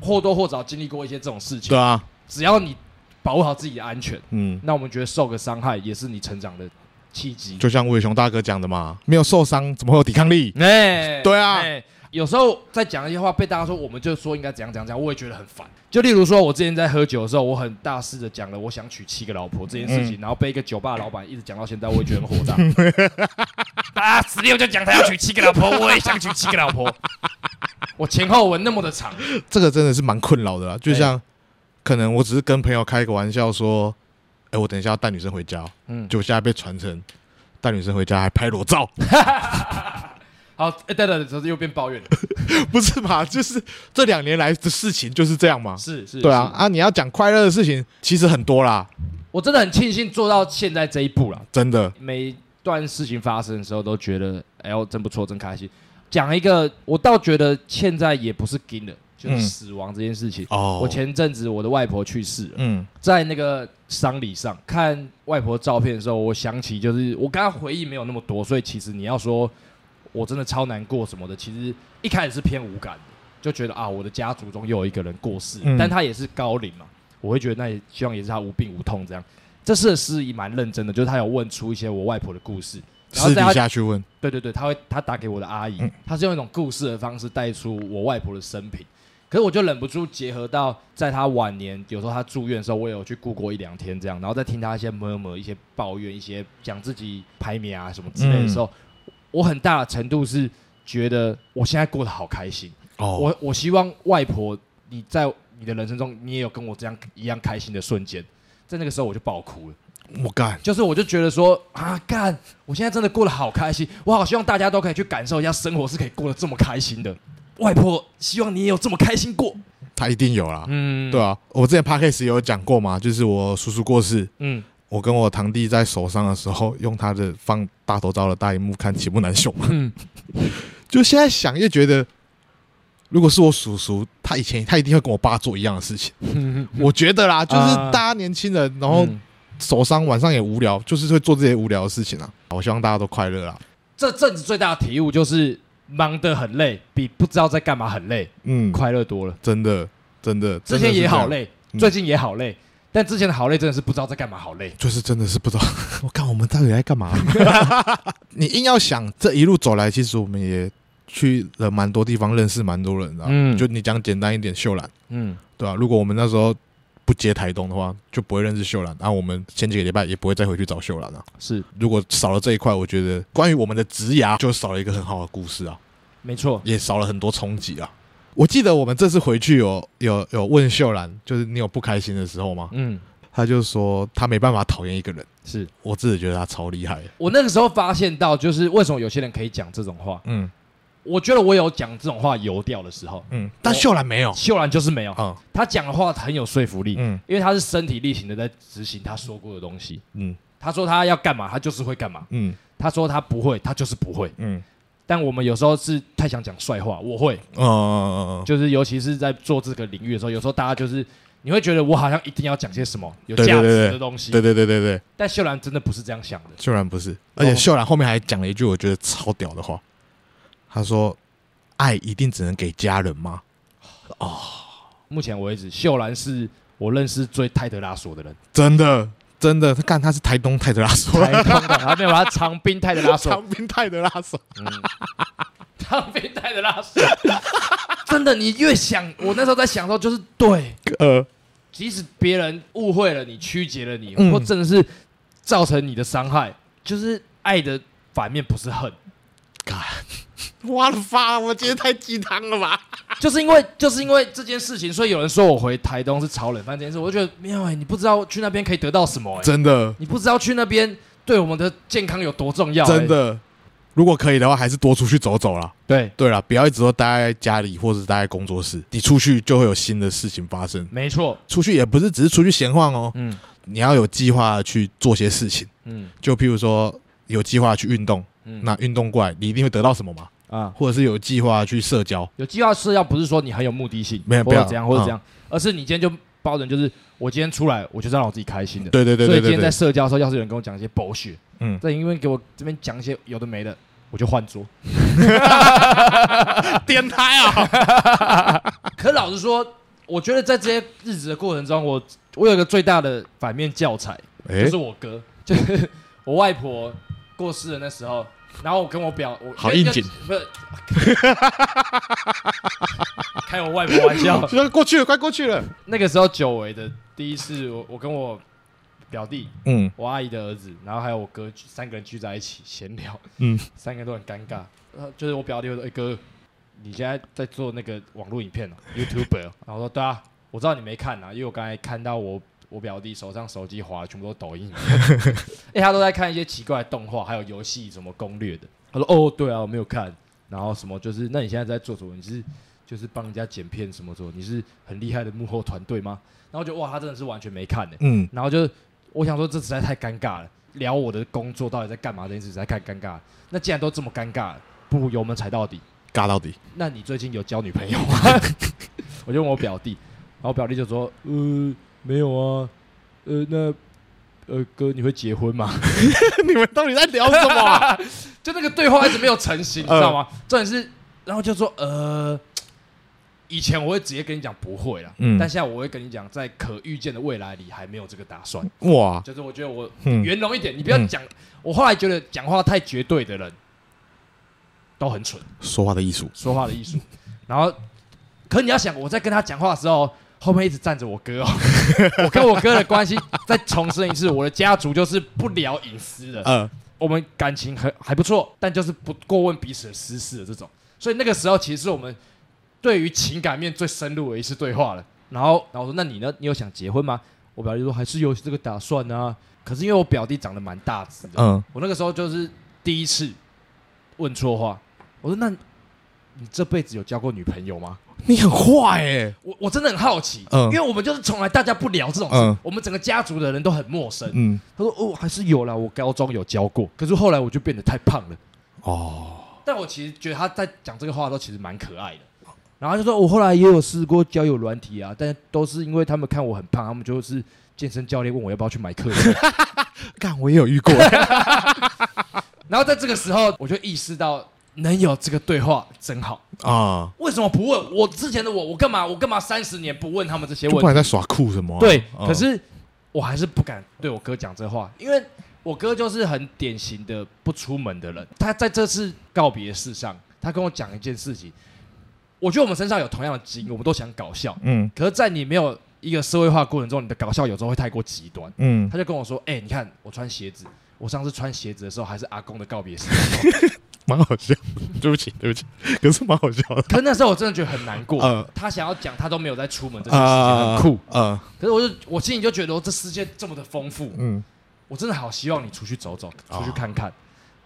或多或少经历过一些这种事情。对啊，只要你保护好自己的安全，嗯，那我们觉得受个伤害也是你成长的。契机，就像伟雄大哥讲的嘛，没有受伤怎么会有抵抗力？哎、欸，对啊、欸，有时候在讲一些话，被大家说，我们就说应该怎样怎样怎样，我也觉得很烦。就例如说，我之前在喝酒的时候，我很大肆的讲了我想娶七个老婆这件事情，嗯、然后被一个酒吧老板一直讲到现在，我也觉得很火大。啊，十六就讲他要娶七个老婆，我也想娶七个老婆。我前后文那么的长，这个真的是蛮困扰的啦。就像，欸、可能我只是跟朋友开个玩笑说。哎，我等一下要带女生回家，嗯，就现在被传成带女生回家还拍裸照。*laughs* 好，哎，对对对，又变抱怨了，*laughs* 不是嘛？就是这两年来的事情就是这样嘛。是是，对啊啊！你要讲快乐的事情，其实很多啦。我真的很庆幸做到现在这一步了，真的。每段事情发生的时候，都觉得哎呦，真不错，真开心。讲一个，我倒觉得现在也不是惊了。就是死亡这件事情。哦，我前阵子我的外婆去世了。嗯，在那个丧礼上看外婆照片的时候，我想起就是我刚刚回忆没有那么多，所以其实你要说我真的超难过什么的，其实一开始是偏无感的，就觉得啊，我的家族中又有一个人过世，但他也是高龄嘛，我会觉得那也希望也是他无病无痛这样。这次的司仪蛮认真的，就是他有问出一些我外婆的故事。私底下去问。对对对，他会他打给我的阿姨，他是用一种故事的方式带出我外婆的生平。可是我就忍不住结合到，在他晚年，有时候他住院的时候，我也有去顾过一两天这样，然后再听他一些 murmur、一些抱怨、一些讲自己排名啊什么之类的时候，嗯、我很大的程度是觉得我现在过得好开心。哦，我我希望外婆你在你的人生中，你也有跟我这样一样开心的瞬间，在那个时候我就爆哭了。我干，就是我就觉得说啊干，我现在真的过得好开心，我好希望大家都可以去感受一下生活是可以过得这么开心的。外婆希望你也有这么开心过，他一定有啦。嗯，对啊，我之前 podcast 也有讲过嘛，就是我叔叔过世，嗯，我跟我堂弟在手上的时候，用他的放大头照的大荧幕看，岂不难受？嗯，*laughs* 就现在想，又觉得，如果是我叔叔，他以前他一定会跟我爸做一样的事情。嗯，我觉得啦，*laughs* 就是大家年轻人，然后守丧晚上也无聊，就是会做这些无聊的事情啊。我希望大家都快乐啦。这阵子最大的体悟就是。忙得很累，比不知道在干嘛很累，嗯，快乐多了，真的，真的。之前也好累，最近也好累，但之前的好累真的是不知道在干嘛，好累，就是真的是不知道。*laughs* 我看我们到底在干嘛？*laughs* 你硬要想这一路走来，其实我们也去了蛮多地方，认识蛮多人的。嗯，就你讲简单一点，秀兰，嗯，对吧？如果我们那时候。不接台东的话，就不会认识秀兰。然后我们前几个礼拜也不会再回去找秀兰了。是，如果少了这一块，我觉得关于我们的职涯就少了一个很好的故事啊。没错，也少了很多冲击啊。我记得我们这次回去有有有问秀兰，就是你有不开心的时候吗？嗯，他就说他没办法讨厌一个人，是我自己觉得他超厉害。我那个时候发现到，就是为什么有些人可以讲这种话。嗯，我觉得我有讲这种话油掉的时候，嗯，但秀兰没有，秀兰就是没有。嗯，他讲的话很有说服力，嗯，因为他是身体力行的在执行他说过的东西。嗯，他说他要干嘛，他就是会干嘛。嗯，他说他不会，他就是不会。嗯。但我们有时候是太想讲帅话，我会，嗯嗯嗯就是尤其是在做这个领域的时候，有时候大家就是你会觉得我好像一定要讲些什么有价值的东西，对对对对对。但秀兰真的不是这样想的，秀兰不是，而且秀兰后面还讲了一句我觉得超屌的话，他说：“爱一定只能给家人吗？”哦，目前为止，秀兰是我认识最泰德拉索的人，真的。真的，他干他是台东泰德拉索，台东的，他没有他长滨泰德拉索，长滨泰德拉索，嗯，*laughs* 长滨泰德拉索，*laughs* 真的，你越想，我那时候在想的时候，就是对，呃，即使别人误会了你，曲解了你，嗯、或真的是造成你的伤害，就是爱的反面不是恨。我的发，我今天太鸡汤了吧？*laughs* 就是因为就是因为这件事情，所以有人说我回台东是炒冷饭这件事，我就觉得没有哎，你不知道去那边可以得到什么哎，真的，你不知道去那边对我们的健康有多重要，真的。如果可以的话，还是多出去走走啦。对。对啦，不要一直都待在家里或者待在工作室，你出去就会有新的事情发生。没错，出去也不是只是出去闲晃哦，嗯，你要有计划去做些事情，嗯，就譬如说有计划去运动，嗯，那运动过来，你一定会得到什么吗？啊，或者是有计划去社交，有计划社交不是说你很有目的性，没有不要这样或者这样，而是你今天就包人，就是我今天出来，我就是让我自己开心的。对对对，所以今天在社交的时候，要是有人跟我讲一些 bullshit，嗯，再因为给我这边讲一些有的没的，我就换桌。*laughs* 变态啊！*laughs* 可老实说，我觉得在这些日子的过程中，我我有一个最大的反面教材，就是我哥，就是我外婆过世的那时候。然后我跟我表，我好应景，不是 *laughs* 开我外婆玩笑，*laughs* 就过去了，快过去了。那个时候久违的第一次，我我跟我表弟，嗯，我阿姨的儿子，然后还有我哥，三个人聚在一起闲聊，嗯，三个人都很尴尬。就是我表弟说：“哎、欸、哥，你现在在做那个网络影片哦，YouTuber。”然后我说：“对啊，我知道你没看啊，因为我刚才看到我。”我表弟手上手机滑的全部都抖音，*laughs* 哎，他都在看一些奇怪的动画，还有游戏什么攻略的。他说：“哦，对啊，我没有看。”然后什么就是，那你现在在做什么？你是就是帮人家剪片什么做？你是很厉害的幕后团队吗？然后就哇，他真的是完全没看呢。嗯，然后就我想说，这实在太尴尬了。聊我的工作到底在干嘛这件事实在太尴尬了。那既然都这么尴尬，不如油门踩到底，尬到底。那你最近有交女朋友吗？*laughs* 我就问我表弟，然后我表弟就说：“呃。”没有啊，呃，那呃哥，你会结婚吗？*laughs* 你们到底在聊什么啊？*laughs* 就那个对话一直没有成型，*laughs* 你知道吗？重点是，然后就说呃，以前我会直接跟你讲不会啦，嗯，但现在我会跟你讲，在可预见的未来里还没有这个打算。哇，就是我觉得我圆融一点，你不要讲。我后来觉得讲话太绝对的人都很蠢，说话的艺术，说话的艺术。然后，可你要想，我在跟他讲话的时候。后面一直站着我哥哦，*laughs* 我跟我哥的关系再重申一次，我的家族就是不聊隐私的，嗯，我们感情还还不错，但就是不过问彼此的私事的这种，所以那个时候其实是我们对于情感面最深入的一次对话了。然后，然后我说：“那你呢？你有想结婚吗？”我表弟说：“还是有这个打算啊。”可是因为我表弟长得蛮大只的，嗯，我那个时候就是第一次问错话，我说：“那你这辈子有交过女朋友吗？”你很坏哎、欸！我我真的很好奇，嗯，因为我们就是从来大家不聊这种事，嗯、我们整个家族的人都很陌生。嗯，他说哦，还是有啦，我高中有教过，可是后来我就变得太胖了。哦，但我其实觉得他在讲这个话的时候其实蛮可爱的。然后就说我后来也有试过交友软体啊，但都是因为他们看我很胖，他们就是健身教练问我要不要去买课。*laughs* 干，我也有遇过。*laughs* 然后在这个时候，我就意识到。能有这个对话真好啊！为什么不问我之前的我？我干嘛？我干嘛三十年不问他们这些问题？不然在耍酷什么、啊？对，可是我还是不敢对我哥讲这话，因为我哥就是很典型的不出门的人。他在这次告别式上，他跟我讲一件事情，我觉得我们身上有同样的基因，我们都想搞笑。嗯，可是，在你没有一个社会化过程中，你的搞笑有时候会太过极端。嗯，他就跟我说：“哎、欸，你看我穿鞋子，我上次穿鞋子的时候还是阿公的告别式。”蛮好笑。*laughs* 对不起，对不起，可是蛮好笑的。可是那时候我真的觉得很难过。呃他想要讲，他都没有在出门，这件事情很酷。呃，可是我就我心里就觉得，这世界这么的丰富，嗯，我真的好希望你出去走走，哦出去看看。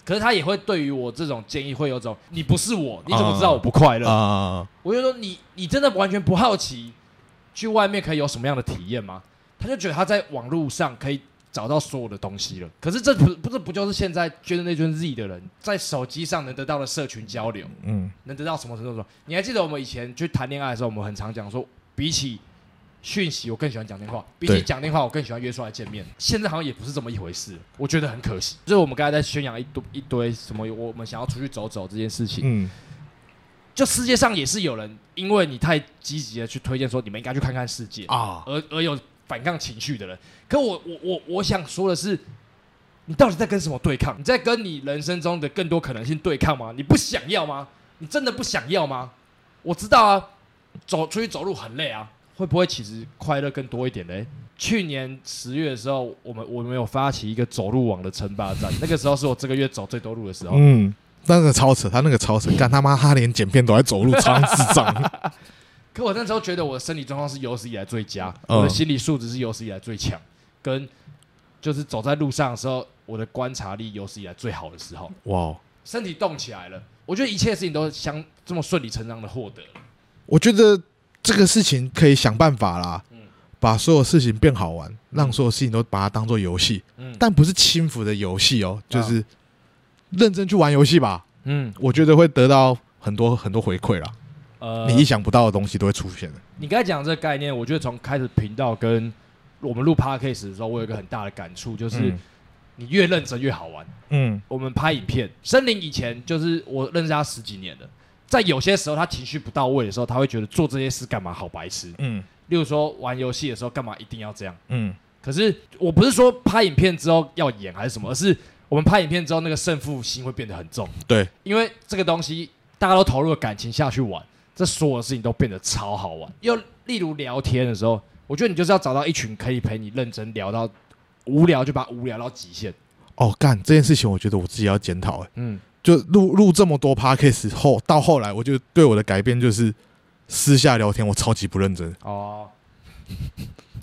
可是他也会对于我这种建议会有种，你不是我，你怎么知道我不快乐？啊，我就说你你真的完全不好奇，去外面可以有什么样的体验吗？他就觉得他在网络上可以找到所有的东西了。可是这不不这不就是现在 Generation Z 的人在手机上能得到的社群交流？嗯，能得到什么程度？说你还记得我们以前去谈恋爱的时候，我们很常讲说，比起讯息，我更喜欢讲电话；比起讲电话，我更喜欢约出来见面。现在好像也不是这么一回事，我觉得很可惜。就是我们刚才在宣扬一堆一堆什么，我们想要出去走走这件事情。嗯，就世界上也是有人，因为你太积极的去推荐说你们应该去看看世界啊，而而有反抗情绪的人。可我我我我想说的是，你到底在跟什么对抗？你在跟你人生中的更多可能性对抗吗？你不想要吗？你真的不想要吗？我知道啊，走出去走路很累啊，会不会其实快乐更多一点嘞？去年十月的时候，我们我们有发起一个走路网的称霸战，那个时候是我这个月走最多路的时候。嗯。那个超扯，他那个超扯，干他妈，他连剪片都在走路，超智障。*laughs* 可我那时候觉得我的身体状况是有史以来最佳，嗯、我的心理素质是有史以来最强，跟就是走在路上的时候，我的观察力有史以来最好的时候。哇哦，身体动起来了，我觉得一切事情都相这么顺理成章的获得。我觉得这个事情可以想办法啦，嗯、把所有事情变好玩，让所有事情都把它当做游戏，嗯、但不是轻浮的游戏哦，就是。嗯认真去玩游戏吧，嗯，我觉得会得到很多很多回馈啦。呃，你意想不到的东西都会出现的。你刚才讲这个概念，我觉得从开始频道跟我们录 podcast 的时候，我有一个很大的感触，就是你越认真越好玩。嗯，我们拍影片，森林以前就是我认识他十几年了，在有些时候他情绪不到位的时候，他会觉得做这些事干嘛好白痴。嗯，例如说玩游戏的时候干嘛一定要这样。嗯，可是我不是说拍影片之后要演还是什么，而是。我们拍影片之后，那个胜负心会变得很重。对，因为这个东西大家都投入了感情下去玩，这所有的事情都变得超好玩。又例如聊天的时候，我觉得你就是要找到一群可以陪你认真聊到无聊就把无聊到极限。哦，干这件事情，我觉得我自己要检讨。哎，嗯，就录录这么多 podcast 后，到后来，我就对我的改变就是私下聊天，我超级不认真。哦，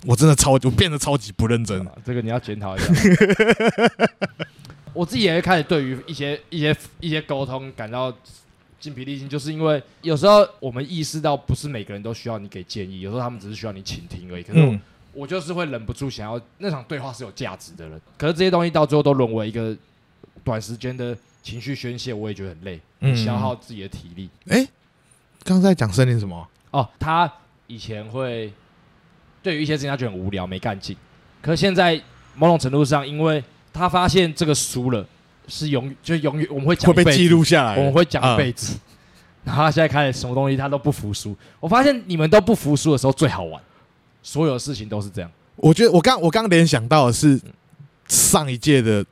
我真的超，我变得超级不认真。啊，这个你要检讨一下。*laughs* 我自己也会开始对于一些一些一些沟通感到精疲力尽，就是因为有时候我们意识到不是每个人都需要你给建议，有时候他们只是需要你倾听而已。可是我，嗯、我就是会忍不住想要那场对话是有价值的人，可是这些东西到最后都沦为一个短时间的情绪宣泄，我也觉得很累，嗯消耗自己的体力。哎、嗯，刚、欸、在讲森林什么？哦，他以前会对于一些事情他觉得很无聊没干劲，可是现在某种程度上因为。他发现这个输了是永就永远我们会讲会被记录下来，我们会讲一辈子。然后他现在开始什么东西他都不服输。我发现你们都不服输的时候最好玩，所有事情都是这样。我觉得我刚我刚联想到的是上一届的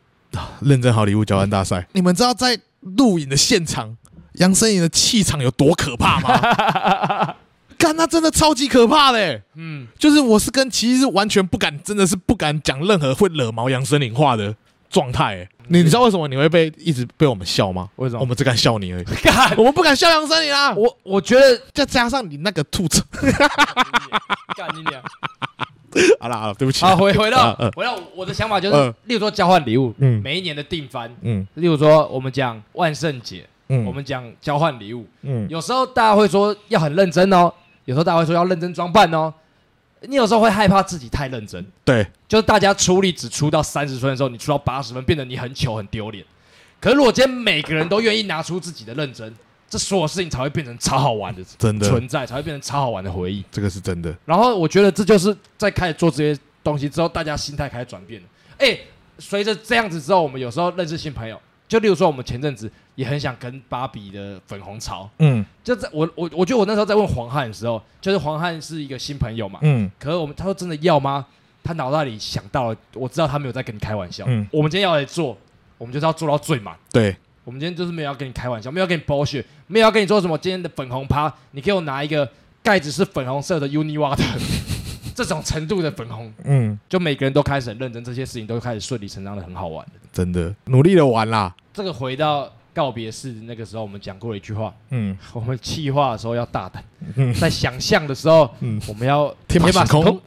认真好礼物交换大赛。你们知道在录影的现场杨森颖的气场有多可怕吗？*laughs* 看，那真的超级可怕嘞！嗯，就是我是跟其实完全不敢，真的是不敢讲任何会惹毛杨森林话的状态。你你知道为什么你会被一直被我们笑吗？为什么？我们只敢笑你而已。*laughs* 我们不敢笑杨森林啊！我我觉得再加上你那个吐槽，干你娘！*laughs* 好了好了，对不起。好，回回到回到我的想法就是，例如说交换礼物，嗯，每一年的定番，嗯，例如说我们讲万圣节，嗯，我们讲交换礼物，嗯，有时候大家会说要很认真哦。有时候大家会说要认真装扮哦，你有时候会害怕自己太认真。对，就是大家出力只出到三十分的时候，你出到八十分，变得你很糗很丢脸。可是如果今天每个人都愿意拿出自己的认真，这所有事情才会变成超好玩的，真的存在才会变成超好玩的回忆。这个是真的。然后我觉得这就是在开始做这些东西之后，大家心态开始转变了。哎，随着这样子之后，我们有时候认识新朋友。就例如说，我们前阵子也很想跟芭比的粉红潮，嗯，就在我我我觉得我那时候在问黄汉的时候，就是黄汉是一个新朋友嘛，嗯，可是我们他说真的要吗？他脑袋里想到了，我知道他没有在跟你开玩笑，嗯，我们今天要来做，我们就是要做到最满，对，我们今天就是没有要跟你开玩笑，没有要跟你剥削，没有要跟你做什么今天的粉红趴，你给我拿一个盖子是粉红色的 Uniwater。这种程度的粉红，嗯，就每个人都开始很认真，这些事情都开始顺理成章的很好玩。真的努力的玩啦。这个回到告别式那个时候，我们讲过一句话，嗯，*laughs* 我们气化的时候要大胆，嗯在想象的时候，嗯我们要天马行空。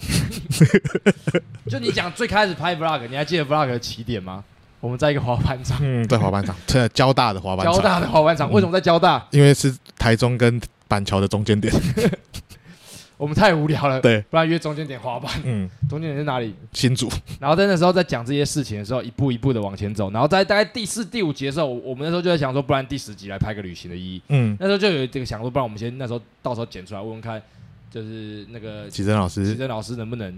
*laughs* 就你讲最开始拍 vlog，你还记得 vlog 的起点吗？我们在一个滑板场，嗯，在滑板场，*laughs* 在交大的滑板场，交大的滑板场，为什么在交大？因为是台中跟板桥的中间点。我们太无聊了，对，不然约中间点滑板。嗯，中间点是哪里？新竹。然后在那时候在讲这些事情的时候，一步一步的往前走。然后在大概第四、第五集的时候，我我们那时候就在想说，不然第十集来拍个旅行的意义。嗯，那时候就有这个想说，不然我们先那时候到时候剪出来问问看，就是那个启真老启师。真老师能不能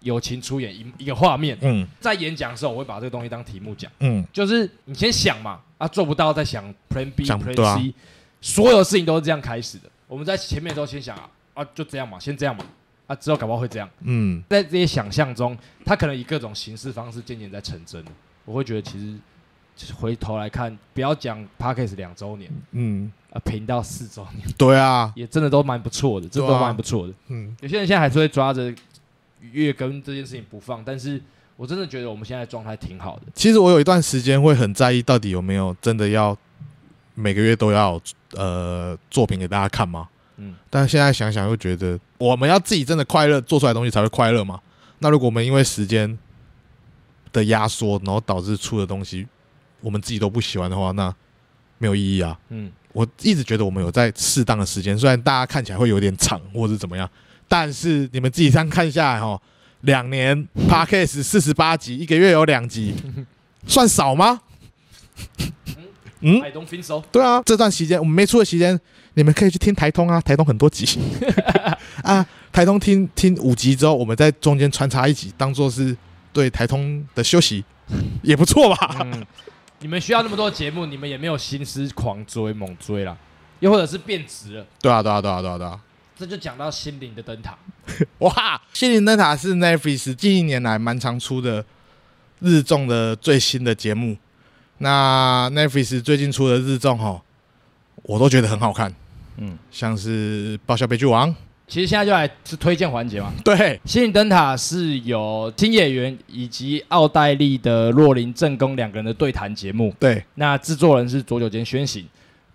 友情出演一一个画面。嗯在演讲的时候，我会把这个东西当题目讲，嗯就是你先想嘛，啊做不到再想 Plan B、Plan C，所有事情都是这样开始的。我们在前面都先想啊，啊就这样嘛，先这样嘛，啊之后搞不好会这样。嗯，在这些想象中，他可能以各种形式方式渐渐在成真的。我会觉得其实就是回头来看，不要讲 Podcast 两周年，嗯，啊频道四周年，对啊，也真的都蛮不错的，真的都蛮不错的。嗯有些人现在还是会抓着月更这件事情不放，但是我真的觉得我们现在状态挺好的。其实我有一段时间会很在意，到底有没有真的要每个月都要呃作品给大家看吗？嗯，但是现在想想又觉得，我们要自己真的快乐，做出来的东西才会快乐嘛。那如果我们因为时间的压缩，然后导致出的东西我们自己都不喜欢的话，那没有意义啊。嗯，我一直觉得我们有在适当的时间，虽然大家看起来会有点长或者怎么样，但是你们自己这样看下来哈，两年 Podcast 四十八集，一个月有两集，算少吗？嗯，I don't think so。对啊，这段时间我们没出的时间，你们可以去听台通啊，台通很多集 *laughs* 啊，台通听听五集之后，我们在中间穿插一集，当做是对台通的休息，也不错吧？嗯，你们需要那么多节目，你们也没有心思狂追猛追啦，又或者是变质了，对啊，对啊，对啊，对啊，对啊。这就讲到心灵的灯塔。*laughs* 哇，《心灵灯塔》是 Netflix 近一年来蛮常出的日综的最新的节目。那 Netflix 最近出的日综哈，我都觉得很好看。嗯，像是《爆笑悲剧王》，其实现在就来是推荐环节嘛。*laughs* 对，心灵灯塔是由金野原以及奥黛丽的若林正宫两个人的对谈节目。对，那制作人是佐久间宣行。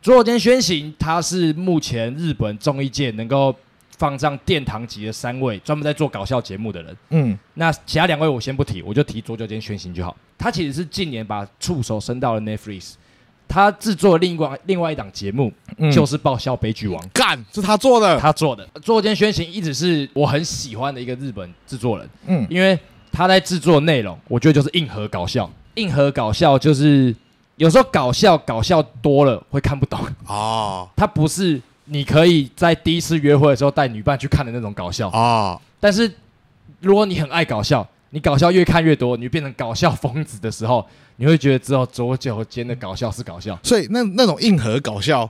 佐久间宣行，他是目前日本综艺界能够放上殿堂级的三位专门在做搞笑节目的人。嗯那其他两位我先不提，我就提佐久间宣行就好。他其实是近年把触手伸到了 Netflix，他制作另外另外一档节目、嗯就是《爆笑悲剧王》。干是他做的。他做的。佐久间宣行一直是我很喜欢的一个日本制作人，嗯因为他在制作内容，我觉得就是硬核搞笑。硬核搞笑就是有时候搞笑搞笑多了会看不懂，哦他不是你可以在第一次约会的时候带女伴去看的那种搞笑。哦，但是如果你很爱搞笑，你搞笑越看越多，你变成搞笑疯子的时候，你会觉得只有左脚尖的搞笑是搞笑，所以那那种硬核搞笑，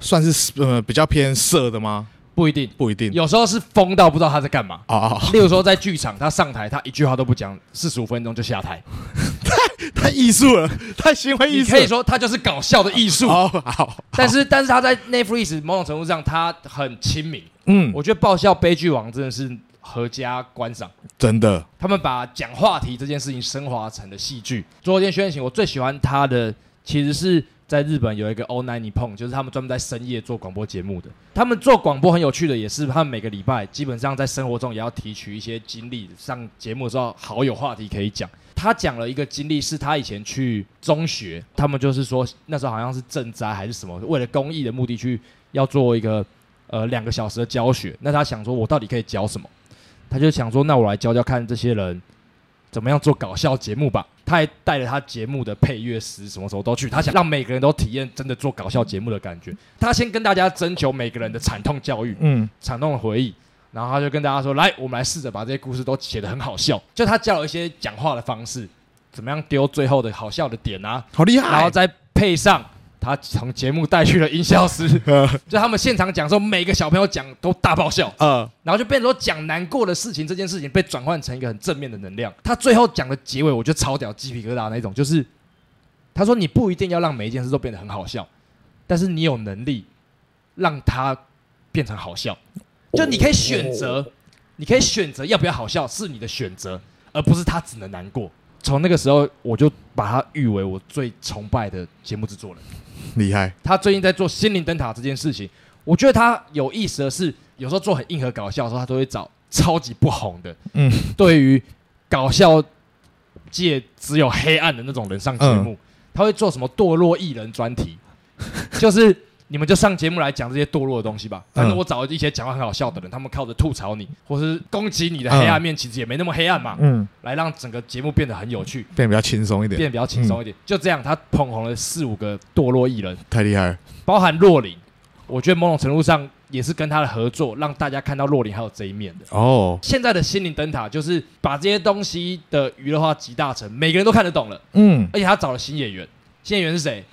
算是呃比较偏色的吗？不一定。不一定。有时候是疯到不知道他在干嘛。哦哦，例如说，在剧场，他上台，他一句话都不讲，四十五分钟就下台。*laughs* 太艺术了，太行为艺术可以说他就是搞笑的艺术，好好，但是但是他在 Netflix 某种程度上他很亲民。嗯，我觉得《爆笑悲剧王》真的是合家观赏，真的，他们把讲话题这件事情升华成了戏剧。昨天宣行，我最喜欢他的其实是在日本有一个 All Night Nippon，就是他们专门在深夜做广播节目的。他们做广播很有趣的，也是他们每个礼拜基本上在生活中也要提取一些经历，上节目的时候好有话题可以讲。他讲了一个经历，是他以前去中学，他们就是说那时候好像是赈灾还是什么，为了公益的目的去要做一个呃两个小时的教学。那他想说，我到底可以教什么？他就想说，那我来教教看这些人怎么样做搞笑节目吧。他还带着他节目的配乐师，什么时候都去。他想让每个人都体验真的做搞笑节目的感觉。他先跟大家征求每个人的惨痛教育、嗯惨痛的回忆，然后他就跟大家说：“来，我们来试着把这些故事都写得很好笑。”就他教了一些讲话的方式，怎么样丢最后的好笑的点啊，好厉害。然后再配上他从节目带去了音效师，就他们现场讲的时候，每个小朋友讲都大爆笑。嗯，然后就变成说讲难过的事情，这件事情被转换成一个很正面的能量。他最后讲的结尾，我觉得超屌，鸡皮疙瘩那种，就是他说你不一定要让每一件事都变得很好笑，但是你有能力让它变成好笑，就你可以选择，你可以选择要不要好笑是你的选择，而不是他只能难过。从那个时候，我就把他誉为我最崇拜的节目制作人。厉害！他最近在做心灵灯塔这件事情，我觉得他有意思的是，有时候做很硬核搞笑的时候，他都会找超级不红的，嗯，对于搞笑界只有黑暗的那种人上节目，嗯、他会做什么堕落艺人专题，就是。你们就上节目来讲这些堕落的东西吧。反正我找一些讲话很好笑的人，他们靠着吐槽你，或是攻击你的黑暗面，其实也没那么黑暗嘛。嗯，来让整个节目变得很有趣，变得比较轻松一点，变得比较轻松一点。就这样，他捧红了四五个堕落艺人，太厉害了。包含若琳，我觉得某种程度上也是跟他的合作，让大家看到洛琳还有这一面的。哦，现在的心灵灯塔就是把这些东西的娱乐化集大成，每个人都看得懂了。嗯，而且他找了新演员，新演员是谁？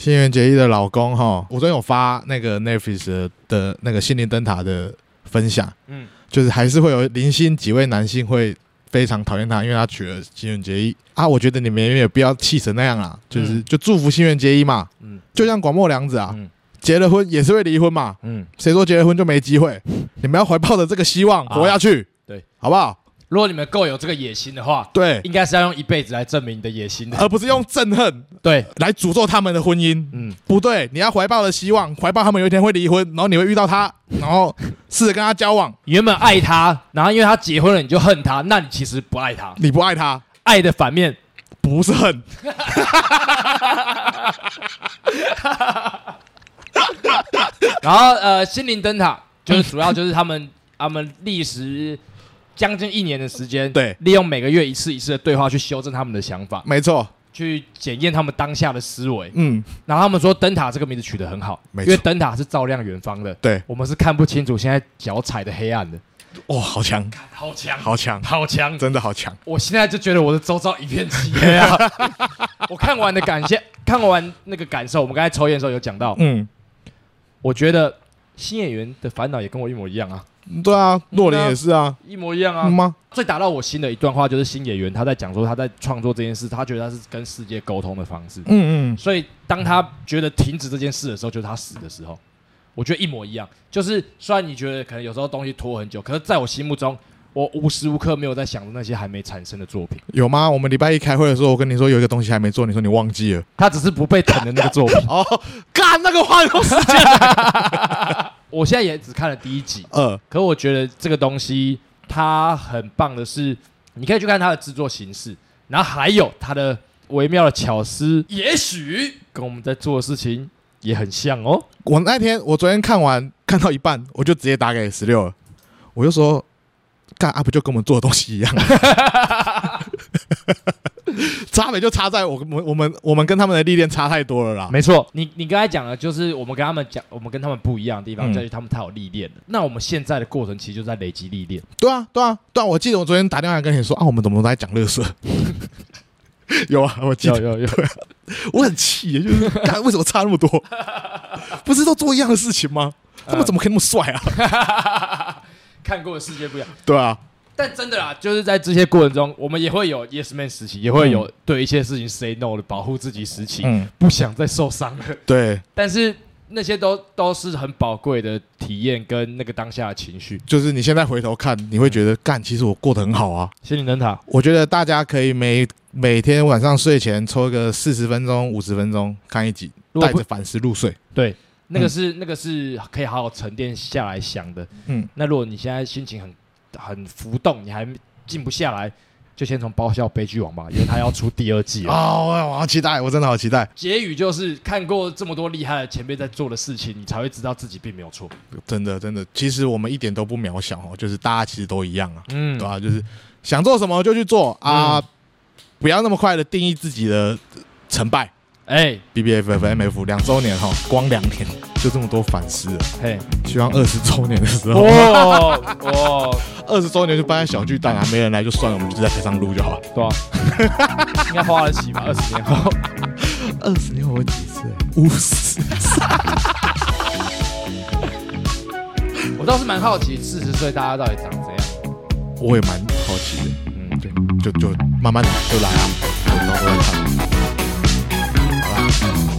新垣结衣的老公哈，我昨天有发那个 Netflix 的那个心灵灯塔的分享，嗯，就是还是会有零星几位男性会非常讨厌他，因为他娶了新垣结衣。啊。我觉得你们也没有必要气成那样啊，就是就祝福新垣结衣嘛，嗯，就像广末凉子啊，结了婚也是会离婚嘛，嗯，谁说结了婚就没机会？你们要怀抱着这个希望活下去，对，好不好？如果你们够有这个野心的话，对，应该是要用一辈子来证明你的野心的，而不是用憎恨，对，来诅咒他们的婚姻。嗯，不对，你要怀抱的希望，怀抱他们有一天会离婚，然后你会遇到他，然后试着跟他交往。原本爱他，然后因为他结婚了，你就恨他，那你其实不爱他，你不爱他，爱的反面不是恨。*laughs* 然后呃，心灵灯塔就是主要就是他们他们历时。将近一年的时间，对，利用每个月一次一次的对话去修正他们的想法，没错，去检验他们当下的思维，嗯，然后他们说灯塔这个名字取得很好，因为灯塔是照亮远方的，对，我们是看不清楚现在脚踩的黑暗的，哇，好强，好强，好强，好强，真的好强，我现在就觉得我的周遭一片漆黑啊，*laughs* 我看完的感谢，看完那个感受，我们刚才抽烟的时候有讲到，嗯，我觉得新演员的烦恼也跟我一模一样啊。对啊，诺林也是啊，一模一样啊。吗？最打到我心的一段话就是新演员他在讲说他在创作这件事，他觉得他是跟世界沟通的方式。嗯嗯。所以当他觉得停止这件事的时候，就是他死的时候。我觉得一模一样。就是虽然你觉得可能有时候东西拖很久，可是在我心目中，我无时无刻没有在想着那些还没产生的作品。有吗？我们礼拜一开会的时候，我跟你说有一个东西还没做，你说你忘记了。他只是不被疼的那个作品。*laughs* 哦，干那个花有时间。*laughs* 我现在也只看了第一集，呃，可我觉得这个东西它很棒的是，你可以去看它的制作形式，然后还有它的微妙的巧思，也许跟我们在做的事情也很像哦。我那天我昨天看完看到一半，我就直接打给十六了，我就说，干啊不就跟我们做的东西一样？*laughs* 差别就差在我们我们我们跟他们的历练差太多了啦。没错，你你刚才讲的就是我们跟他们讲，我们跟他们不一样的地方在于他们太有历练了。那我们现在的过程其实就在累积历练。对啊，对啊，对啊！我记得我昨天打电话跟你说啊，我们怎么都在讲乐色？*laughs* 有啊，我记得有有有。*laughs* 我很气，就是看为什么差那么多？不是都做一样的事情吗？他们怎么可以那么帅啊？看过的世界不一样。对啊。但真的啦，就是在这些过程中，我们也会有 yes man 时期，也会有对一些事情 say no 的保护自己时期，嗯，不想再受伤了。对，但是那些都都是很宝贵的体验跟那个当下的情绪。就是你现在回头看，你会觉得干、嗯，其实我过得很好啊。心灵灯塔，我觉得大家可以每每天晚上睡前抽一个四十分钟、五十分钟看一集，带着反思入睡。对，那个是、嗯、那个是可以好好沉淀下来想的。嗯，那如果你现在心情很。很浮动，你还静不下来，就先从《爆笑悲剧王》吧，因为他要出第二季了。*laughs* 哦，我好期待，我真的好期待。结语就是看过这么多厉害的前辈在做的事情，你才会知道自己并没有错。真的，真的，其实我们一点都不渺小哦，就是大家其实都一样啊，嗯，对吧？就是想做什么就去做啊，嗯、不要那么快的定义自己的成败。哎，B B F F M F 两周年哈，光两天就这么多反思了。嘿，希望二十周年的时候，哇哇，*laughs* 二十周年就办在小巨蛋啊，没人来就算了，我们就在台上录就好了。对啊，应该花得起吧？二十年后，*laughs* 二十年后我几岁？五十。我倒是蛮好奇，四十岁大家到底长怎样？我也蛮好奇的。嗯，对，就就慢慢就来啊，到时候再看。Thank you.